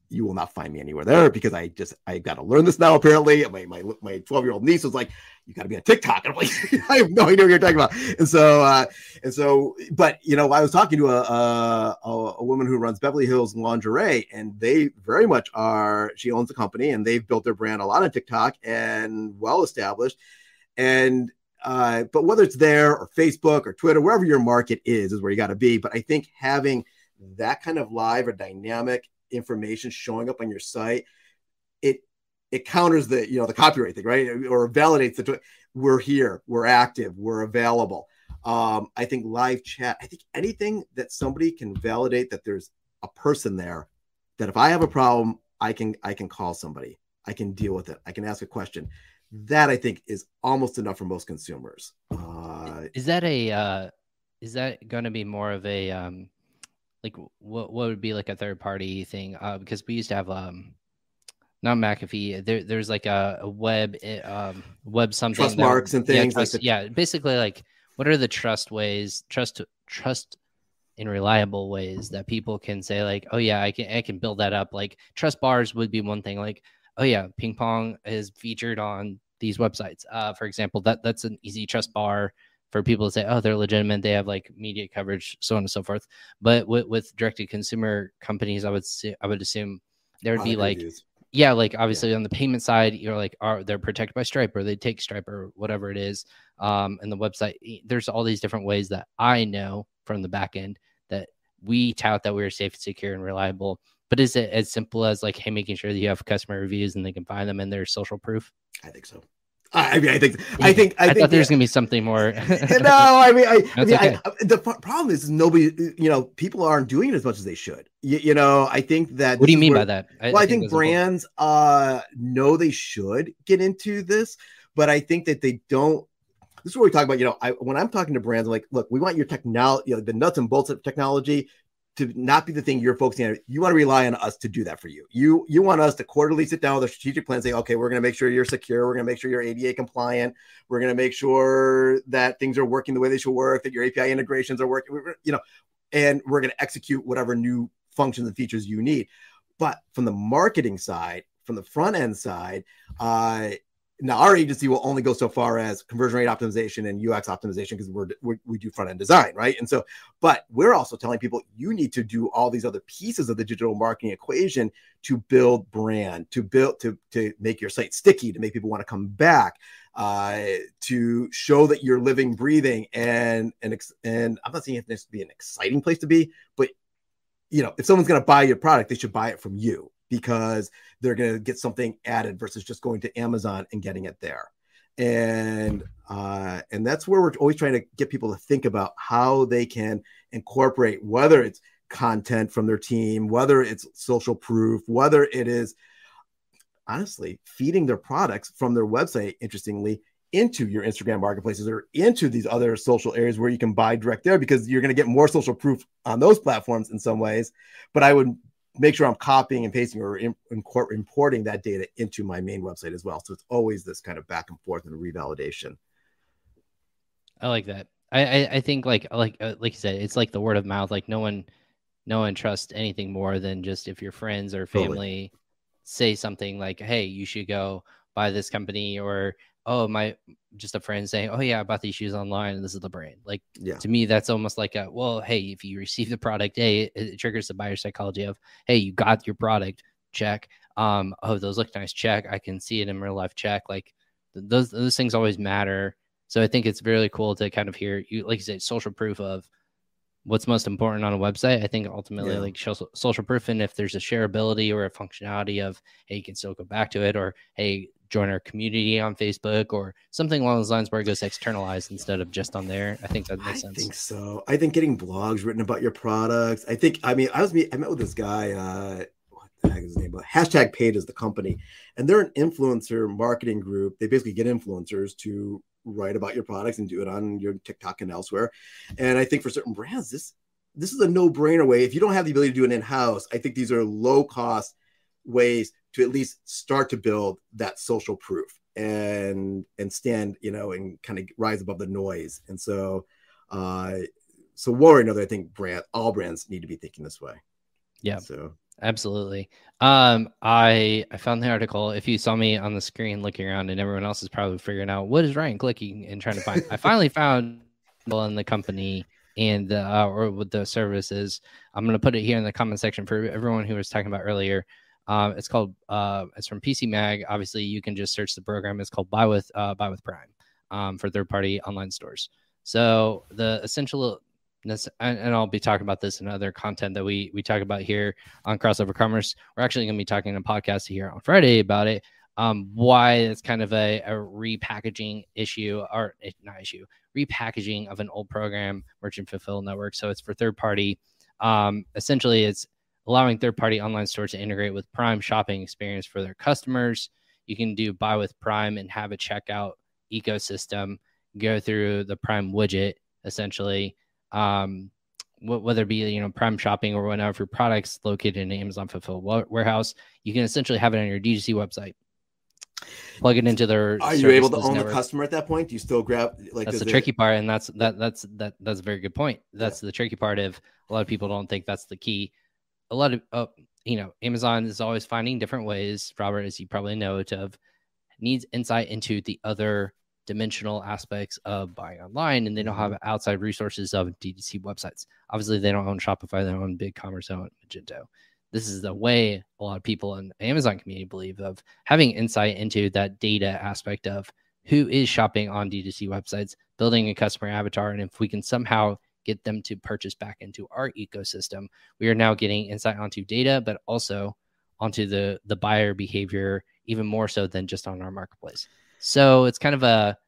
you will not find me anywhere there because I just I got to learn this now. Apparently, my my my twelve year old niece was like, "You got to be on TikTok," and I'm like, [laughs] "I have no idea what you're talking about." And so, uh, and so, but you know, I was talking to a, a a woman who runs Beverly Hills Lingerie, and they very much are. She owns the company, and they've built their brand a lot on TikTok and well established. And uh, but whether it's there or Facebook or Twitter, wherever your market is, is where you got to be. But I think having that kind of live or dynamic information showing up on your site, it it counters the you know the copyright thing, right? Or validates the we're here, we're active, we're available. Um, I think live chat, I think anything that somebody can validate that there's a person there, that if I have a problem, I can I can call somebody, I can deal with it, I can ask a question. That I think is almost enough for most consumers. Uh, is that a uh, is that going to be more of a um, like what what would be like a third party thing? Uh, because we used to have um, not McAfee. There, there's like a, a web eh, um, web something trust marks and things. Yeah, trust, like the... yeah, basically like what are the trust ways, trust trust in reliable ways that people can say like, oh yeah, I can I can build that up. Like trust bars would be one thing. Like, oh yeah, ping pong is featured on these websites. Uh, for example, that that's an easy trust bar for people to say, oh, they're legitimate. They have like media coverage, so on and so forth. But with, with direct to consumer companies, I would say, I would assume there would be like, reviews. yeah, like obviously yeah. on the payment side, you're like, are they're protected by Stripe or they take Stripe or whatever it is. Um, and the website, there's all these different ways that I know from the back end that we tout that we're safe, secure, and reliable. But is it as simple as like, hey, making sure that you have customer reviews and they can find them and their social proof? I think so. I mean, I think, I think, I, I think thought there's gonna be something more. [laughs] no, I mean, I, I mean, okay. I, the problem is nobody, you know, people aren't doing it as much as they should. You, you know, I think that. What do you mean where, by that? well, I, think, think brands uh know they should get into this, but I think that they don't. This is what we talk about. You know, I, when I'm talking to brands, I'm like, look, we want your technology, you know, the nuts and bolts of technology to not be the thing you're focusing on. You want to rely on us to do that for you. You you want us to quarterly sit down with a strategic plan, say, okay, we're going to make sure you're secure. We're going to make sure you're ADA compliant. We're going to make sure that things are working the way they should work. That your API integrations are working. You know, and we're going to execute whatever new functions and features you need. But from the marketing side, from the front end side, uh, now our agency will only go so far as conversion rate optimization and UX optimization because we're, we're, we do front end design, right? And so, but we're also telling people you need to do all these other pieces of the digital marketing equation to build brand, to build to to make your site sticky, to make people want to come back, uh, to show that you're living, breathing, and and and I'm not saying it needs to be an exciting place to be, but you know, if someone's going to buy your product, they should buy it from you because they're going to get something added versus just going to Amazon and getting it there. And uh, and that's where we're always trying to get people to think about how they can incorporate whether it's content from their team, whether it's social proof, whether it is honestly feeding their products from their website, interestingly, into your Instagram marketplaces or into these other social areas where you can buy direct there because you're going to get more social proof on those platforms in some ways. But I would make sure I'm copying and pasting or importing that data into my main website as well. So it's always this kind of back and forth and revalidation. I like that. I, I, I think like like uh, like you said, it's like the word of mouth. Like no one no one trusts anything more than just if your friends or family totally. say something like, "Hey, you should go buy this company," or "Oh, my just a friend saying, "Oh yeah, I bought these shoes online and this is the brand." Like yeah. to me, that's almost like a well, hey, if you receive the product, hey, it, it triggers the buyer psychology of, hey, you got your product, check. Um, oh, those look nice, check. I can see it in real life, check. Like th- those those things always matter. So I think it's really cool to kind of hear you, like you said, social proof of what's most important on a website. I think ultimately, yeah. like social proof, and if there's a shareability or a functionality of, hey, you can still go back to it, or hey, join our community on Facebook or something along those lines where it goes externalized instead of just on there. I think that makes sense. I think so. I think getting blogs written about your products. I think I mean I was I met with this guy, uh what the heck is his name? But hashtag paid is the company, and they're an influencer marketing group. They basically get influencers to write about your products and do it on your TikTok and elsewhere. And I think for certain brands, this this is a no-brainer way. If you don't have the ability to do it in-house, I think these are low cost ways to at least start to build that social proof and and stand you know and kind of rise above the noise and so uh so one or another i think brand all brands need to be thinking this way yeah so absolutely um i i found the article if you saw me on the screen looking around and everyone else is probably figuring out what is ryan clicking and trying to find i finally found in the company and the, uh, or with the services i'm to put it here in the comment section for everyone who was talking about earlier um, it's called uh, it's from PC Mag. Obviously, you can just search the program. It's called Buy with uh, Buy with Prime. um, for third party online stores. So the essential and I'll be talking about this in other content that we we talk about here on crossover commerce. We're actually going to be talking in a podcast here on Friday about it. Um, why it's kind of a, a repackaging issue or eh, not issue, repackaging of an old program, merchant fulfill network. So it's for third party. Um, essentially, it's allowing third party online stores to integrate with Prime shopping experience for their customers. You can do buy with Prime and have a checkout ecosystem go through the Prime widget essentially. Um, whether it be you know Prime shopping or whatever your products located in Amazon Fulfill warehouse, you can essentially have it on your DTC website. Plug it into their. Are you able to own network. the customer at that point? Do you still grab like? That's the tricky part, and that's that that's that that's a very good point. That's yeah. the tricky part of a lot of people don't think that's the key. A lot of uh, you know Amazon is always finding different ways, Robert, as you probably know, to have needs insight into the other dimensional aspects of buying online and they don't have mm-hmm. outside resources of DTC websites. Obviously, they don't own Shopify, they own BigCommerce, they own Magento. This is the way a lot of people in the Amazon community believe of having insight into that data aspect of who is shopping on DTC websites, building a customer avatar. And if we can somehow get them to purchase back into our ecosystem, we are now getting insight onto data, but also onto the the buyer behavior even more so than just on our marketplace. So it's kind of a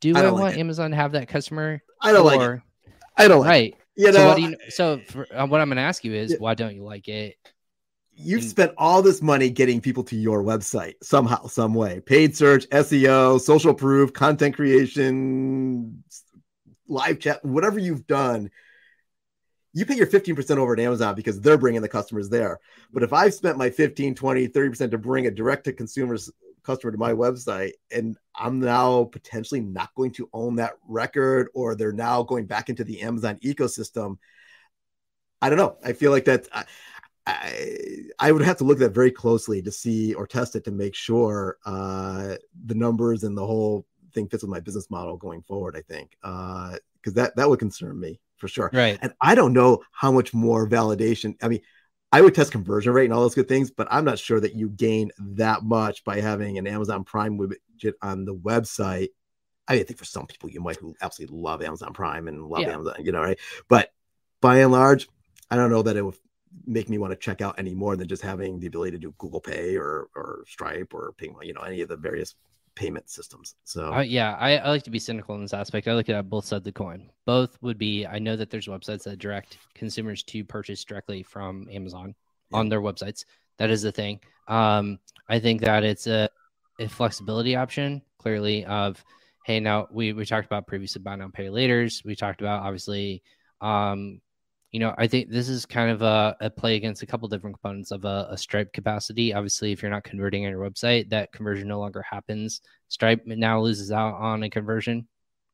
do I, I want like Amazon to have that customer? I don't or, like it. I don't like right. It. You know, so what, you, so for, uh, what I'm going to ask you is yeah. why don't you like it? You've and, spent all this money getting people to your website somehow, some way. Paid search, SEO, social proof, content creation, live chat, whatever you've done you pay your 15% over at Amazon because they're bringing the customers there. But if I've spent my 15, 20, 30% to bring a direct to consumers customer to my website and I'm now potentially not going to own that record or they're now going back into the Amazon ecosystem, I don't know. I feel like that I, I, I would have to look at that very closely to see or test it to make sure uh, the numbers and the whole thing fits with my business model going forward. I think because uh, that that would concern me for sure. Right. And I don't know how much more validation. I mean, I would test conversion rate and all those good things, but I'm not sure that you gain that much by having an Amazon Prime widget on the website. I think for some people you might who absolutely love Amazon Prime and love yeah. Amazon, you know, right? But by and large, I don't know that it would make me want to check out any more than just having the ability to do Google Pay or or Stripe or Ping, you know, any of the various payment systems. So uh, yeah, I, I, like to be cynical in this aspect. I look at both sides of the coin. Both would be. I know that there's websites that direct consumers to purchase directly from Amazon yeah. on their websites. That is the thing. Um, I think that it's a, a flexibility option. Clearly, of hey, now we we talked about previously buy now pay later's. We talked about obviously um, you know, I think this is kind of a, a play against a couple different components of a, a, Stripe capacity. Obviously, if you're not converting on your website, that conversion no longer happens. Stripe now loses out on a conversion,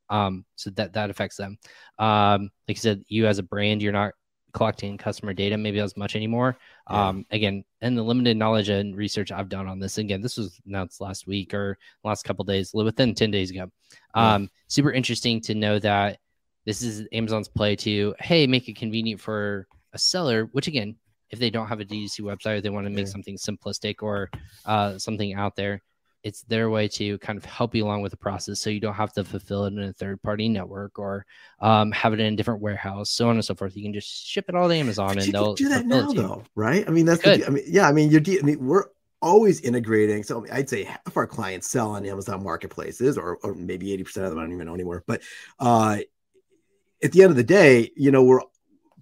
um, so that that affects them. Um, like I said, you as a brand, you're not collecting customer data maybe as much anymore. Yeah. Um, again, and the limited knowledge and research I've done on this, again, this was announced last week or last couple days, within ten days ago. Um, yeah. Super interesting to know that this is Amazon's play to hey, make it convenient for a seller. Which again, if they don't have a DTC website, or they want to make yeah. something simplistic or uh, something out there, it's their way to kind of help you along with the process, so you don't have to fulfill it in a third party network or um, have it in a different warehouse, so on and so forth. You can just ship it all to Amazon, but and they'll do that now, though, right? I mean, that's the, I mean, yeah, I mean, you're, I mean, we're always integrating. So I'd say half our clients sell on Amazon marketplaces, or, or maybe 80% of them, I don't even know anymore. But uh, at the end of the day, you know, we're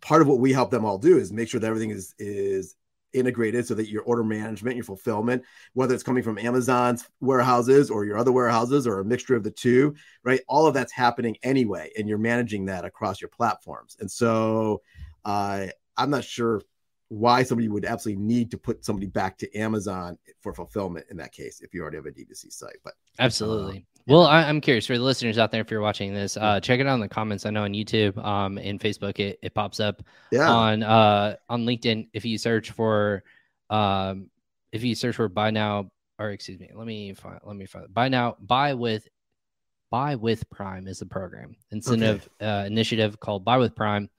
part of what we help them all do is make sure that everything is is integrated so that your order management, your fulfillment, whether it's coming from Amazon's warehouses or your other warehouses or a mixture of the two, right? All of that's happening anyway, and you're managing that across your platforms. And so, uh, I'm not sure why somebody would absolutely need to put somebody back to Amazon for fulfillment in that case if you already have a D2C site. But absolutely. Well, I, am curious for the listeners out there if you're watching this, uh, check it out in the comments. I know on YouTube, um, and Facebook, it, it pops up. Yeah. On uh, on LinkedIn, if you search for, um, if you search for buy now, or excuse me, let me find, let me find buy now, buy with, buy with Prime is the program incentive okay. uh, initiative called Buy with Prime.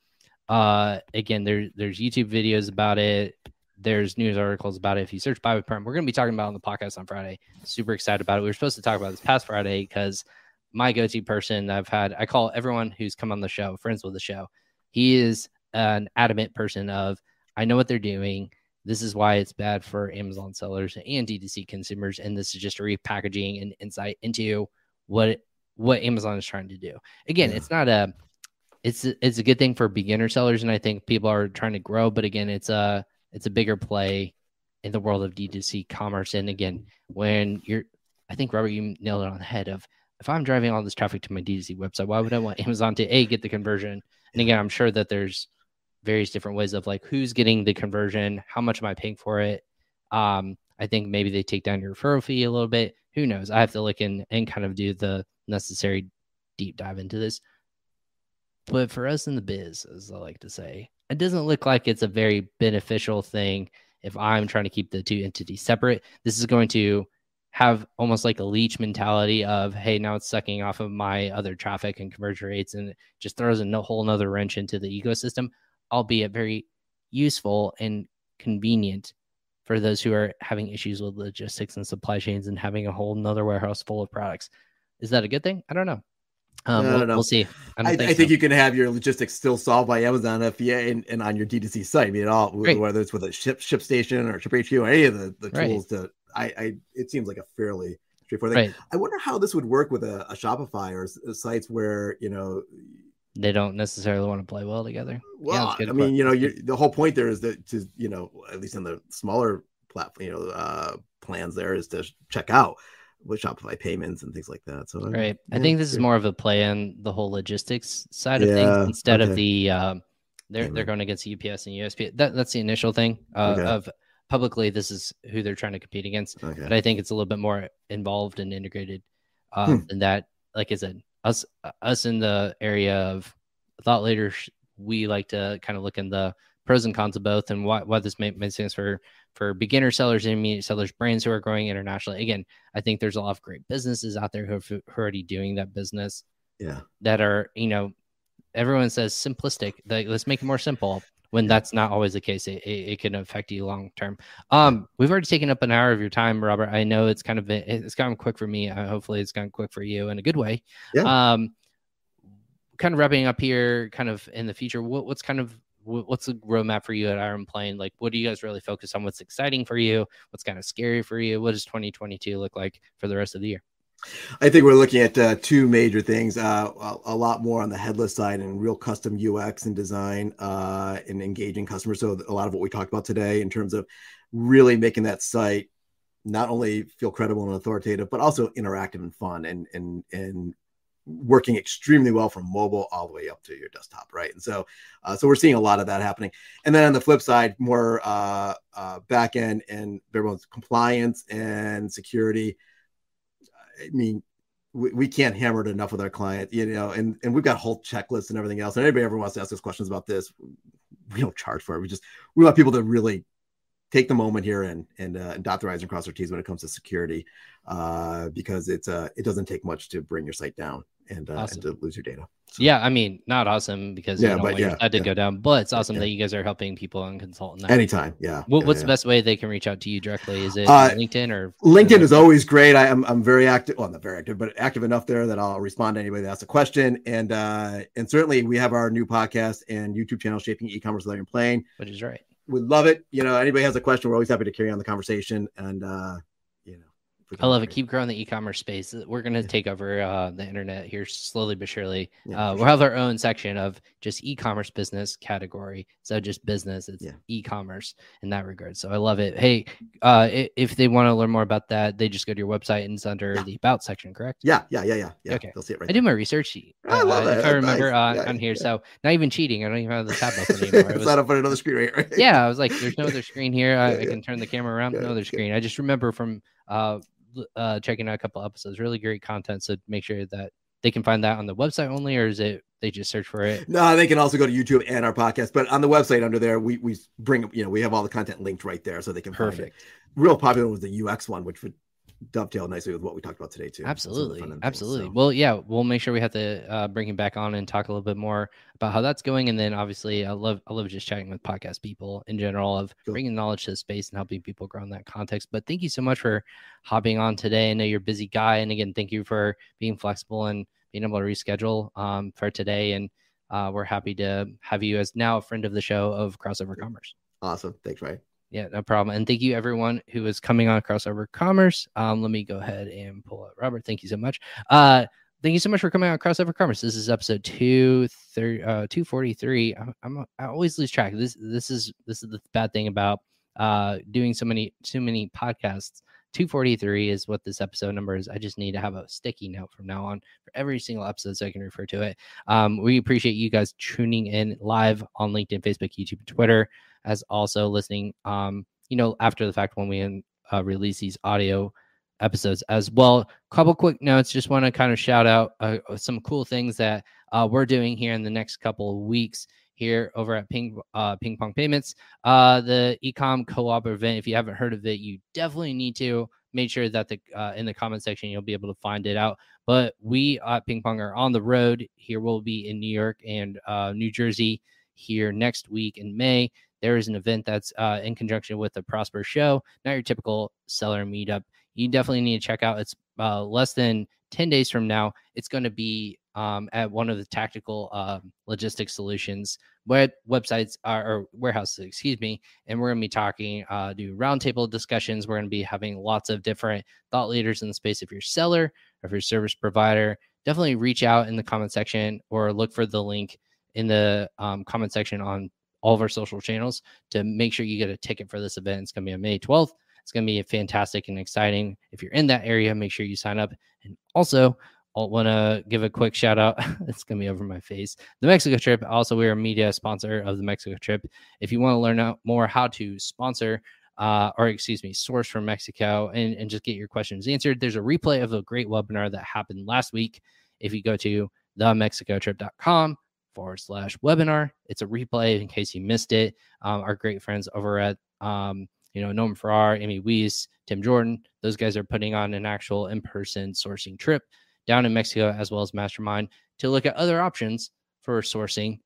Uh, again, there there's YouTube videos about it there's news articles about it. If you search with Prime, we're going to be talking about on the podcast on Friday. Super excited about it. We were supposed to talk about this past Friday because my go-to person. I've had I call everyone who's come on the show friends with the show. He is an adamant person of I know what they're doing. This is why it's bad for Amazon sellers and D2C consumers, and this is just a repackaging and insight into what what Amazon is trying to do. Again, yeah. it's not a it's it's a good thing for beginner sellers, and I think people are trying to grow. But again, it's a it's a bigger play in the world of D2C commerce. And again, when you're, I think Robert, you nailed it on the head of if I'm driving all this traffic to my D2C website, why would I want Amazon to a get the conversion? And again, I'm sure that there's various different ways of like who's getting the conversion, how much am I paying for it? Um, I think maybe they take down your referral fee a little bit. Who knows? I have to look in and kind of do the necessary deep dive into this. But for us in the biz, as I like to say, it doesn't look like it's a very beneficial thing if I'm trying to keep the two entities separate. This is going to have almost like a leech mentality of, hey, now it's sucking off of my other traffic and conversion rates and just throws a whole nother wrench into the ecosystem, albeit very useful and convenient for those who are having issues with logistics and supply chains and having a whole nother warehouse full of products. Is that a good thing? I don't know. Um, we'll, we'll, see. I, I, think, I think you can have your logistics still solved by Amazon FBA and, and on your D2C site. I mean, all Great. whether it's with a ship ShipStation or ShipHQ or any of the, the tools right. to, I, I, it seems like a fairly straightforward thing. Right. I wonder how this would work with a, a Shopify or s- sites where, you know, they don't necessarily want to play well together. Well, yeah, I mean, you know, the whole point there is that to, you know, at least in the smaller platform, you know, uh, plans there is to check out with Shopify payments and things like that. So right, I, I think this is more of a play on the whole logistics side of things instead okay. of the uh, they're they're going against UPS and USP. That that's the initial thing uh, okay. of publicly. This is who they're trying to compete against. Okay. But I think it's a little bit more involved and integrated um, hmm. than that. Like I said, us us in the area of thought leaders, we like to kind of look in the pros and cons of both and why, why this makes sense for for beginner sellers, intermediate sellers, brands who are growing internationally. Again, I think there's a lot of great businesses out there who, have, who are already doing that business. Yeah. That are, you know, everyone says simplistic. Like, let's make it more simple. When that's not always the case, it, it, it, can affect you long term. Um, we've already taken up an hour of your time, Robert. I know it's kind of been, it's gone quick for me. Uh, hopefully, it's gone quick for you in a good way. Yeah. Um, kind of wrapping up here, kind of in the future. What, what's kind of what's the roadmap for you at IronPlane? Like, what do you guys really focus on? What's exciting for you? What's kind of scary for you? What does 2022 look like for the rest of the year? I think we're looking at uh, two major things. Uh, a, a, lot more on the headless side and real custom UX and design uh, and engaging customers. So a lot of what we talked about today in terms of really making that site not only feel credible and authoritative, but also interactive and fun and and and working extremely well from mobile all the way up to your desktop, right? And so, uh, so we're seeing a lot of that happening. And then on the flip side, more uh, uh, back end and everyone's compliance and security. I mean, we, we can't hammer it enough with our client, you know, and, and we've got whole checklists and everything else. And anybody ever wants to ask us questions about this, we don't charge for it. We just we want people to really take the moment here and and, uh, and dot the i's and cross their t's when it comes to security, uh, because it's uh, it doesn't take much to bring your site down and, uh, awesome. and to lose your data. So, yeah, I mean, not awesome because yeah, you but yeah, that did yeah. go down, but it's awesome yeah. that you guys are helping people and consulting that. Anytime, yeah. What, what's the best way they can reach out to you directly? Is it uh, LinkedIn or LinkedIn is always great. I, am I'm, very active. Well, not very active, but active enough there that I'll respond to anybody that asks a question. And uh, and certainly we have our new podcast and YouTube channel, Shaping E-commerce IronPlane, which is right. We love it. You know, anybody has a question, we're always happy to carry on the conversation. And uh, I love it. Keep growing the e-commerce space. We're going to yeah. take over uh, the internet here slowly but surely. Yeah, uh, we'll sure. have our own section of just e-commerce business category. So just business, it's yeah. e-commerce in that regard. So I love it. Hey, uh, if they want to learn more about that, they just go to your website and it's under the about section, correct? Yeah, yeah, yeah, yeah. yeah. Okay, they'll see it right. I did my research. I love uh, If I remember nice. Uh, on here, so not even cheating. I don't even have the tab open [laughs] anymore. it's not up on another screen, right? right? Yeah, I was like, "There's no other screen here. I, [laughs] I can turn the camera around. no other screen." I just remember from uh, checking out a couple episodes. Really great content. So make sure that they can find that on the website only, or is it they just search for it? No, they can also go to YouTube and our podcast. But on the website under there, we we bring you know we have all the content linked right there, so they can perfect. Real popular was the UX one, which would dovetail nicely with what we talked about today too. Absolutely, absolutely. Things, so. Well, yeah, we'll make sure we have to uh, bring him back on and talk a little bit more about how that's going, and then obviously, I love I love just chatting with podcast people in general of cool. bringing knowledge to the space and helping people grow in that context. But thank you so much for hopping on today. I know you're a busy guy, and again, thank you for being flexible and being able to reschedule um, for today. And uh, we're happy to have you as now a friend of the show of Crossover Commerce. Awesome. Thanks, Ryan. Yeah, no problem. And thank you everyone who is coming on Crossover Commerce. Um, let me go ahead and pull up Robert. Thank you so much. Uh, thank you so much for coming on Crossover Commerce. This is episode two thirty uh. I'm, I'm I always lose track. This this is this is the bad thing about uh doing so many too many podcasts. 243 is what this episode number is. I just need to have a sticky note from now on for every single episode so I can refer to it. Um, we appreciate you guys tuning in live on LinkedIn, Facebook, YouTube, and Twitter as also listening, um, you know, after the fact when we uh, release these audio episodes as well. Couple quick notes. Just want to kind of shout out uh, some cool things that uh, we're doing here in the next couple of weeks here over at Ping uh, Ping Pong Payments. Uh, the Ecom Co-op event. If you haven't heard of it, you definitely need to make sure that the uh, in the comment section you'll be able to find it out. But we at Ping Pong are on the road. Here we'll be in New York and uh, New Jersey here next week in May there is an event that's uh, in conjunction with the Prosper Show, not your typical seller meetup. You definitely need to check out. It's uh, less than 10 days from now. It's going to be um, at one of the tactical uh, logistics solutions web websites are, or warehouses, excuse me. And we're going to be talking, uh, do roundtable discussions. We're going to be having lots of different thought leaders in the space. If you're seller, if you're service provider, definitely reach out in the comment section or look for the link in the um, comment section on all of our social channels to make sure you get a ticket for this event. It's going to be on May 12th. It's going to be fantastic and exciting. If you're in that area, make sure you sign up. And also, I want to give a quick shout out. [laughs] it's going to be over my face. The Mexico trip. Also, we're a media sponsor of the Mexico trip. If you want to learn out more how to sponsor uh, or excuse me, source from Mexico and, and just get your questions answered, there's a replay of a great webinar that happened last week. If you go to themexicotrip.com forward slash webinar. It's a replay in case you missed it. Um, our great friends over at, um, you know, Norman Farrar, Amy Wees, Tim Jordan, those guys are putting on an actual in person sourcing trip down in Mexico as well as Mastermind to look at other options for sourcing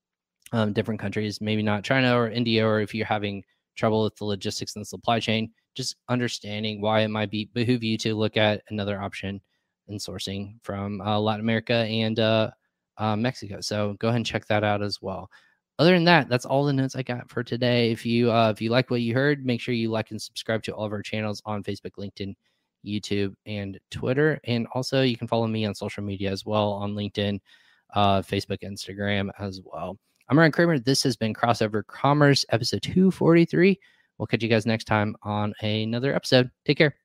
um, different countries, maybe not China or India, or if you're having trouble with the logistics and the supply chain, just understanding why it might be behoove you to look at another option in sourcing from uh, Latin America and uh, uh, Mexico. So go ahead and check that out as well. Other than that, that's all the notes I got for today. If you uh, if you like what you heard, make sure you like and subscribe to all of our channels on Facebook, LinkedIn, YouTube, and Twitter. And also, you can follow me on social media as well on LinkedIn, uh, Facebook, Instagram as well. I'm Ryan Kramer. This has been Crossover Commerce, episode 243. We'll catch you guys next time on another episode. Take care.